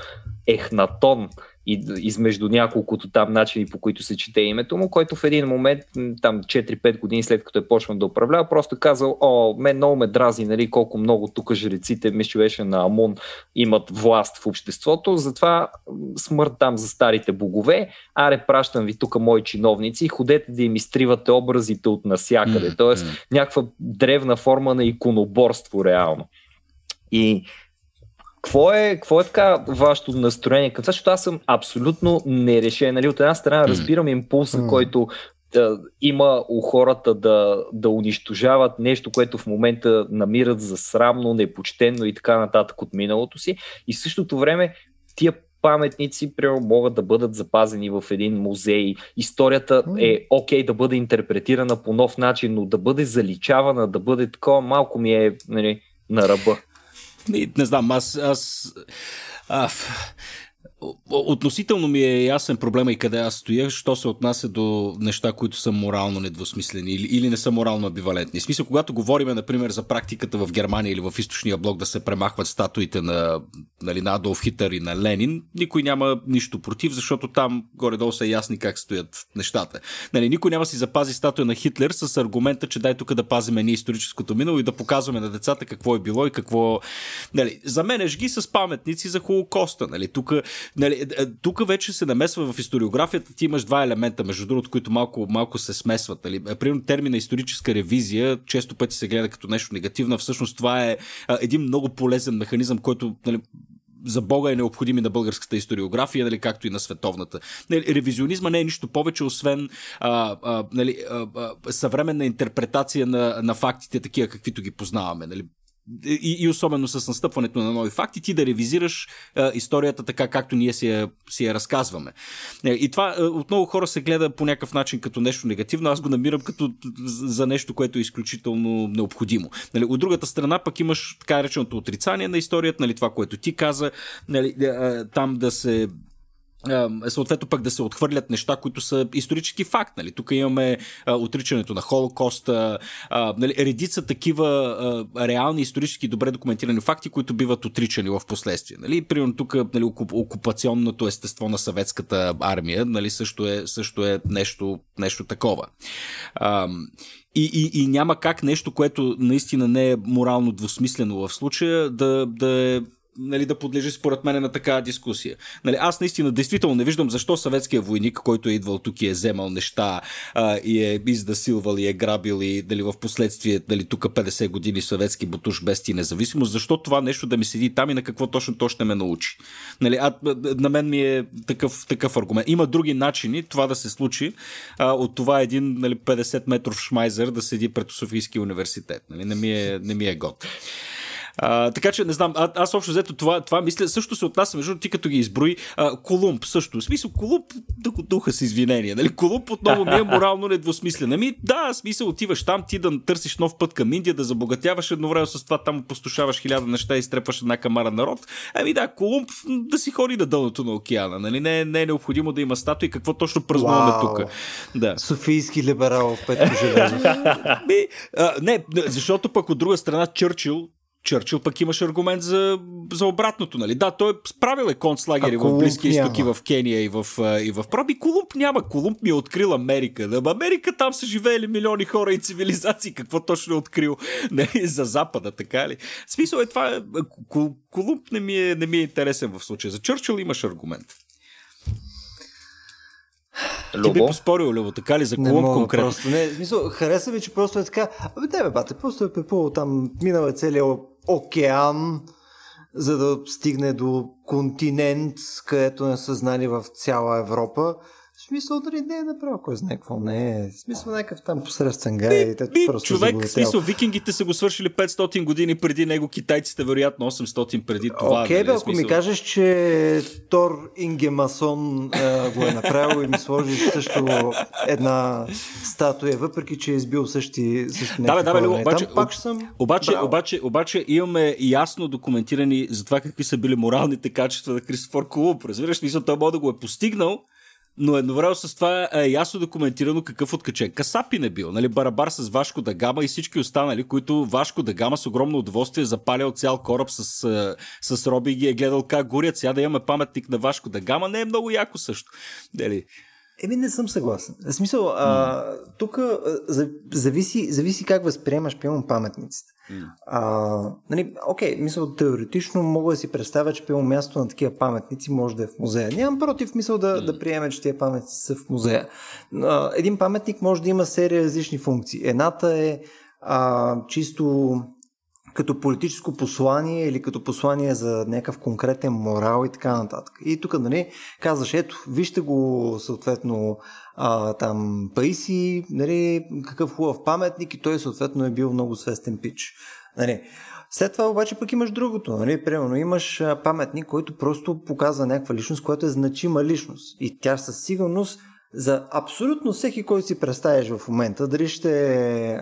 Ехнатон измежду няколкото там начини, по които се чете името му, който в един момент, там 4-5 години след като е почнал да управлява, просто казал, о, мен много ме дрази, нали, колко много тук жреците, мисля, беше на Амон, имат власт в обществото, затова смърт там за старите богове, аре, пращам ви тук мои чиновници, ходете да им изтривате образите от насякъде, т.е. някаква древна форма на иконоборство реално. И какво е, какво е така вашето настроение към това? Защото аз съм абсолютно нерешен. Нали? От една страна разбирам импулса, mm. който да, има у хората да, да унищожават нещо, което в момента намират за срамно, непочтенно и така нататък от миналото си. И в същото време тия паметници прямо могат да бъдат запазени в един музей. Историята е окей okay да бъде интерпретирана по нов начин, но да бъде заличавана, да бъде такова, малко ми е нали, на ръба. Не, знам, аз, аз а, Относително ми е ясен проблема и къде аз стоя, що се отнася до неща, които са морално недвусмислени или, или не са морално абивалентни. В смисъл, когато говорим, например, за практиката в Германия или в източния блок да се премахват статуите на, нали, на Адолф Хитър и на Ленин, никой няма нищо против, защото там горе-долу са ясни как стоят нещата. Нали, никой няма си запази статуя на Хитлер с аргумента, че дай тук да пазиме ние историческото минало и да показваме на децата какво е било и какво. Нали, заменеш ги с паметници за Холокоста. Нали, тук Нали, е, е, тук вече се намесва в историографията. Ти имаш два елемента, между другото, които малко, малко се смесват. Нали. Е, примерно термина историческа ревизия често пъти се гледа като нещо негативно. Всъщност това е един много полезен механизъм, който нали, за Бога е необходим и на българската историография, нали, както и на световната. Нали, ревизионизма не е нищо повече, освен а, а, нали, а, а, съвременна интерпретация на, на фактите, такива каквито ги познаваме. Нали и, и особено с настъпването на нови факти, ти да ревизираш а, историята така, както ние си я, си я разказваме. Е, и това а, отново хора се гледа по някакъв начин като нещо негативно, аз го намирам като за нещо, което е изключително необходимо. Нали, от другата страна пък имаш така реченото отрицание на историята, нали, това, което ти каза, нали, а, там да се съответно пък да се отхвърлят неща, които са исторически факт. Нали? Тук имаме а, отричането на Холокоста, а, нали, редица такива а, реални исторически добре документирани факти, които биват отричани в последствие. Нали? Примерно тук нали, окупационното естество на съветската армия нали, също, е, също е нещо, нещо такова. А, и, и, и няма как нещо, което наистина не е морално двусмислено в случая, да, да е нали, да подлежи според мен на такава дискусия. Нали, аз наистина действително не виждам защо съветския войник, който е идвал тук и е вземал неща а, и е издасилвал и е грабил и дали в последствие дали, тук 50 години съветски бутуш без ти независимост, защо това нещо да ми седи там и на какво точно то ще ме научи. Нали, а, на мен ми е такъв, такъв аргумент. Има други начини това да се случи а, от това един нали, 50 метров шмайзер да седи пред Софийския университет. Нали, не ми е, не ми е год. А, така че не знам, а, аз общо взето това, това мисля, също се отнася, между ти като ги изброи, а, Колумб също. В смисъл, Колумб да го духа с извинения. Нали? Колумб отново ми е морално недвусмислен. Ами да, смисъл, отиваш там, ти да търсиш нов път към Индия, да забогатяваш едновременно с това, там опустошаваш хиляда неща и стрепваш една камара народ. Ами да, Колумб да си ходи на дъното на океана. Нали? Не, не е необходимо да има статуи. Какво точно празнуваме тук? Да. Софийски либерал, Петко Железов. не, защото пък от друга страна Чърчил Чърчил пък имаше аргумент за, за обратното, нали? Да, той е справил е концлагери в Близкия изток и в Кения и в, и в Проби. Колумб няма. Колумб ми е открил Америка. Да, Америка там са живеели милиони хора и цивилизации. Какво точно е открил не, за Запада, така ли? Смисъл е това. Е, Колумб не ми, е, не ми е интересен в случая. За Чърчил имаш аргумент. Любо? Ти би поспорил, Любо, така ли, за Колумб конкретно? Просто, не, смисъл, хареса ми, че просто е така, абе, да, бе, бате, просто е препълнал там, минал е целият океан, за да стигне до континент, където не са знали в цяла Европа смисъл дали не е направил кой знае какво не е. смисъл някакъв там посредствен гай. Би, би, просто човек, смисъл, викингите са го свършили 500 години преди него, китайците вероятно 800 преди това. Окей, okay, нали, ако ми кажеш, че Тор Ингемасон е, го е направил и ми сложи също една статуя, въпреки че е избил същи, същи да, бе, да, бе, обаче, Там пак съм... Обаче, обаче, обаче имаме ясно документирани за това какви са били моралните качества на Кристофор Колумб. Разбираш, мисля, той може да го е постигнал, но едновременно с това е ясно документирано какъв откачен касапи не бил. Нали, барабар с Вашко да Гама и всички останали, които Вашко да Гама с огромно удоволствие е запалял цял кораб с, с Роби и ги е гледал как горят. Сега да имаме паметник на Вашко да Гама не е много яко също. Дали? Еми, не съм съгласен. В смисъл, mm. а, тук зависи, зависи как възприемаш, пилно паметниците. Mm. А, нали, окей, мисъл, теоретично мога да си представя, че пилно място на такива паметници може да е в музея. Нямам против мисъл да, mm. да приеме, че тия паметници са в музея. А, един паметник може да има серия различни функции. Едната е а, чисто като политическо послание или като послание за някакъв конкретен морал и така нататък. И тук, нали, казваш, ето, вижте го, съответно, а, там, Паиси, нали, какъв хубав паметник и той, съответно, е бил много свестен пич. Нали. След това обаче пък имаш другото. Нали? Примерно имаш паметник, който просто показва някаква личност, която е значима личност. И тя със сигурност за абсолютно всеки, който си представиш в момента, дали ще е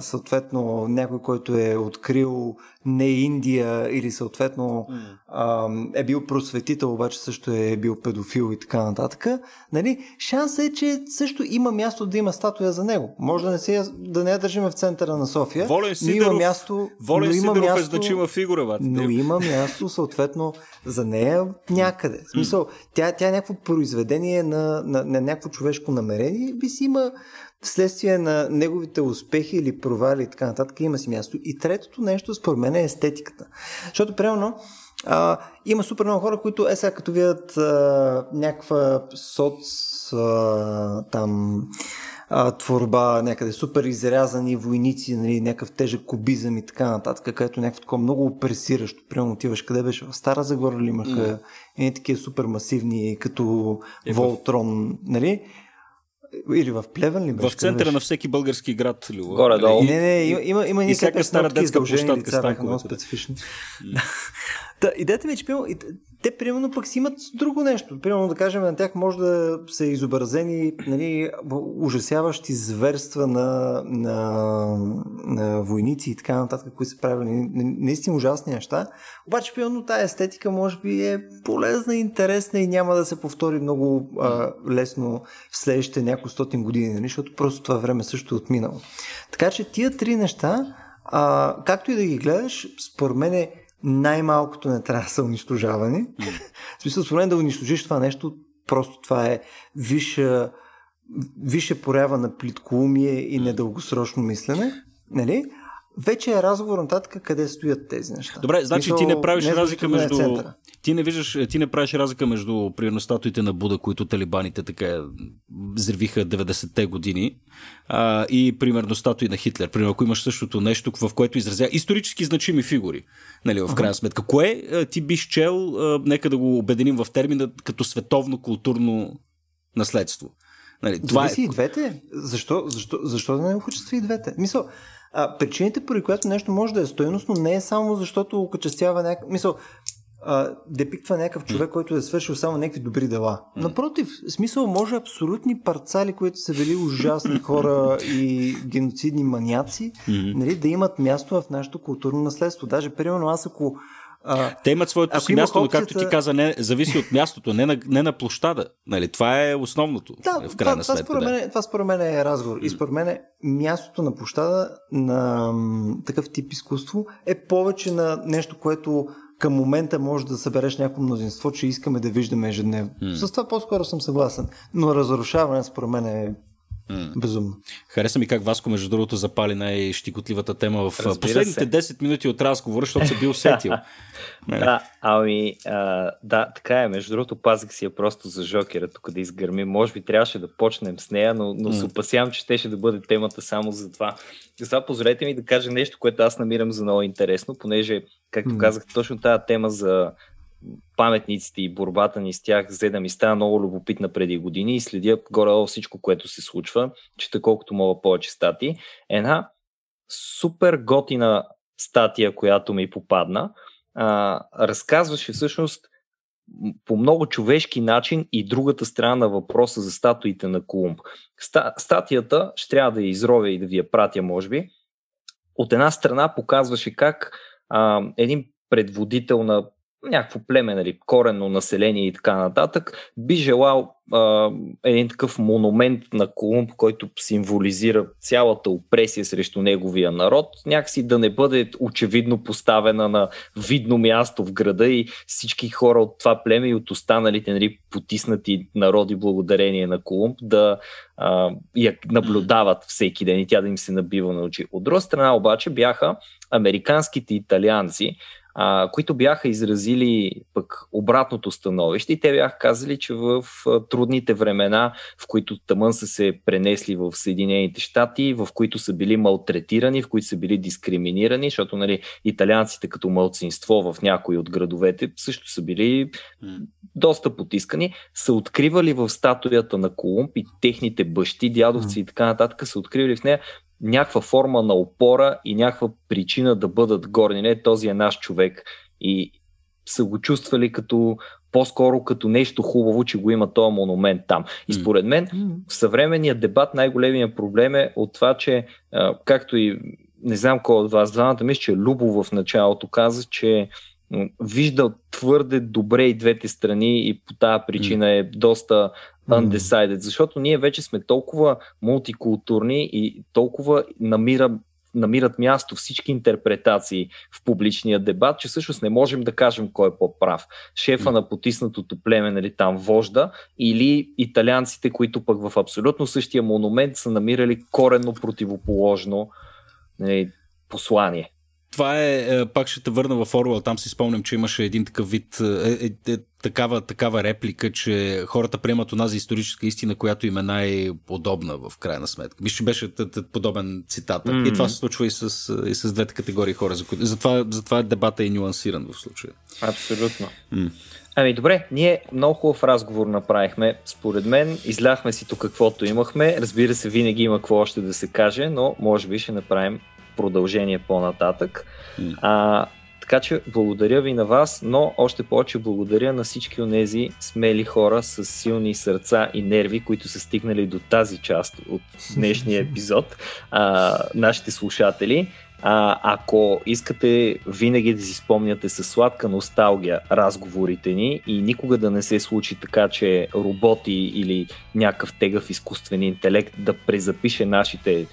съответно някой, който е открил не Индия или съответно а, е бил просветител, обаче също е бил педофил и така нататък, нали, шансът е, че също има място да има статуя за него. Може да не, се, да не я държим в центъра на София, Волен Сидоров, но има място, Волен но има Сидоров е място, е значима фигура, бат. Но има място съответно за нея някъде. В смисъл, тя, тя е някакво произведение на, на, на някакво човешко намерение, би си има вследствие на неговите успехи или провали и така нататък има си място. И tретото нещо, според мен, е естетиката. Защото, примерно, а, има супер много хора, които е сега като видят а, някаква соц а, там а, творба, някъде супер изрязани войници, нали, някакъв тежък кубизъм и така нататък, където някакво такова много опресиращо. Примерно отиваш къде беше? В Стара Загора ли имаха mm. едни такива супер масивни, като е, Волтрон, нали? Или в Плевен ли беше? В центъра на всеки български град. Люба. Горе-долу. Не, не, има, има, има и всяка стара детска площадка лица, много специфични. Та, идеята ми е, че пил, те, примерно, пък си имат друго нещо. Примерно, да кажем, на тях може да са изобразени нали, ужасяващи зверства на, на, на войници и така нататък, които са правили наистина ужасни неща. Обаче, примерно, тази естетика може би е полезна, интересна и няма да се повтори много а, лесно в следващите няколко стотин години, нали, защото просто това време също е отминало. Така че тия три неща, а, както и да ги гледаш, според мен е най-малкото не трябва да са унищожавани. Mm. в смисъл, според мен да унищожиш това нещо, просто това е висша, висша порява на плиткоумие и недългосрочно мислене. Нали? вече е разговор нататък къде стоят тези неща. Добре, значи Мисъл, ти не правиш не разлика между... Е ти не виждаш, ти не правиш разлика между примерно статуите на Буда, които талибаните така взривиха 90-те години а, и примерно статуи на Хитлер. Примерно, ако имаш същото нещо, в което изразява исторически значими фигури, нали, в крайна сметка. Кое ти биш чел, нека да го обединим в термина, като световно културно наследство? Нали, това Зависи е... и двете. Защо, защо, защо да не окачества и двете? Мисъл, а, причините, поради която нещо може да е стойностно, не е само защото окачествява някакъв... Мисъл, а, депиктва някакъв човек, който е свършил само някакви добри дела. Напротив, смисъл може абсолютни парцали, които са били ужасни хора и геноцидни маняци, нали, да имат място в нашето културно наследство. Даже, примерно, аз ако а, Те имат своето си място, опцията... както ти каза, не, зависи от мястото, не на, не на площада. Нали, това е основното. Да, в крайна това, това, според да. мен, това според мен е разговор. И според мен мястото на площада на такъв тип изкуство е повече на нещо, което към момента може да събереш някакво мнозинство, че искаме да виждаме ежедневно. Mm. С това по-скоро съм съгласен. Но разрушаване според мен е Mm. Безумно. Хареса ми как Васко, между другото, запали най-щикотливата тема в Разбира последните се. 10 минути от разговора, защото се бил сетил. да, ами, а, да, така е. Между другото, пазих си я просто за жокера, тук да изгърми. Може би трябваше да почнем с нея, но, но mm. се опасявам, че ще, ще да бъде темата само за това. Сега позволете ми да кажа нещо, което аз намирам за много интересно, понеже, както mm. казах, точно тази тема за паметниците и борбата ни с тях взе да ми става много любопитна преди години и следя горе всичко, което се случва, чета колкото мога повече статии. Една супер готина статия, която ми попадна, а, разказваше всъщност по много човешки начин и другата страна на въпроса за статуите на Колумб. статията ще трябва да я изровя и да ви я пратя, може би. От една страна показваше как а, един предводител на някакво племе, нали, коренно население и така нататък, би желал а, един такъв монумент на Колумб, който символизира цялата опресия срещу неговия народ, някакси да не бъде очевидно поставена на видно място в града и всички хора от това племе и от останалите нали, потиснати народи благодарение на Колумб да а, я наблюдават всеки ден и тя да им се набива на очи. От друга страна обаче бяха американските италианци, а, които бяха изразили пък обратното становище и те бяха казали, че в трудните времена, в които тъмън са се пренесли в Съединените щати, в които са били малтретирани, в които са били дискриминирани, защото нали, италианците като мълцинство в някои от градовете също са били доста потискани, са откривали в статуята на Колумб и техните бащи, дядовци и така нататък са откривали в нея някаква форма на опора и някаква причина да бъдат горни. Не, този е наш човек. И са го чувствали като по-скоро като нещо хубаво, че го има този монумент там. И според мен в съвременния дебат най-големия проблем е от това, че както и не знам кой от вас двамата, мисля, че Любо в началото каза, че вижда твърде добре и двете страни и по тази причина е доста undecided, защото ние вече сме толкова мултикултурни и толкова намира, намират място всички интерпретации в публичния дебат, че всъщност не можем да кажем кой е по-прав. Шефа на потиснатото племе, нали, там вожда, или италианците, които пък в абсолютно същия монумент са намирали коренно противоположно нали, послание това е, е, пак ще те върна в Орвел, там си спомням, че имаше един такъв вид, е, е, е, такава, такава реплика, че хората приемат онази историческа истина, която им е най-подобна в крайна сметка. Мисля, че беше подобен цитат. Mm-hmm. И това се случва и с, и с двете категории хора. Затова, затова дебата е нюансиран в случая. Абсолютно. Mm. Ами добре, ние много хубав разговор направихме. Според мен изляхме си тук каквото имахме. Разбира се, винаги има какво още да се каже, но може би ще направим продължение по-нататък. А, Така че благодаря ви на вас, но още повече благодаря на всички от тези смели хора с силни сърца и нерви, които са стигнали до тази част от днешния епизод, а, нашите слушатели. А, ако искате винаги да си спомняте с сладка носталгия разговорите ни и никога да не се случи така, че роботи или някакъв тегъв изкуствен интелект да презапише нашите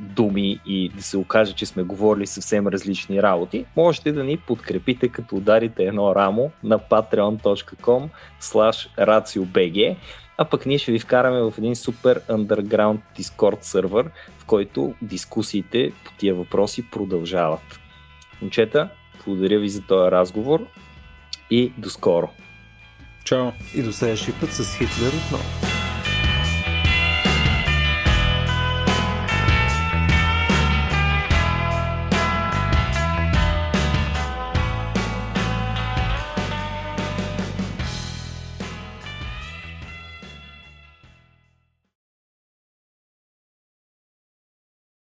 думи и да се окаже, че сме говорили съвсем различни работи, можете да ни подкрепите като ударите едно рамо на patreon.com slash raciobg а пък ние ще ви вкараме в един супер underground Discord сервер, в който дискусиите по тия въпроси продължават. Момчета, благодаря ви за този разговор и до скоро. Чао! И до следващия път с Хитлер отново.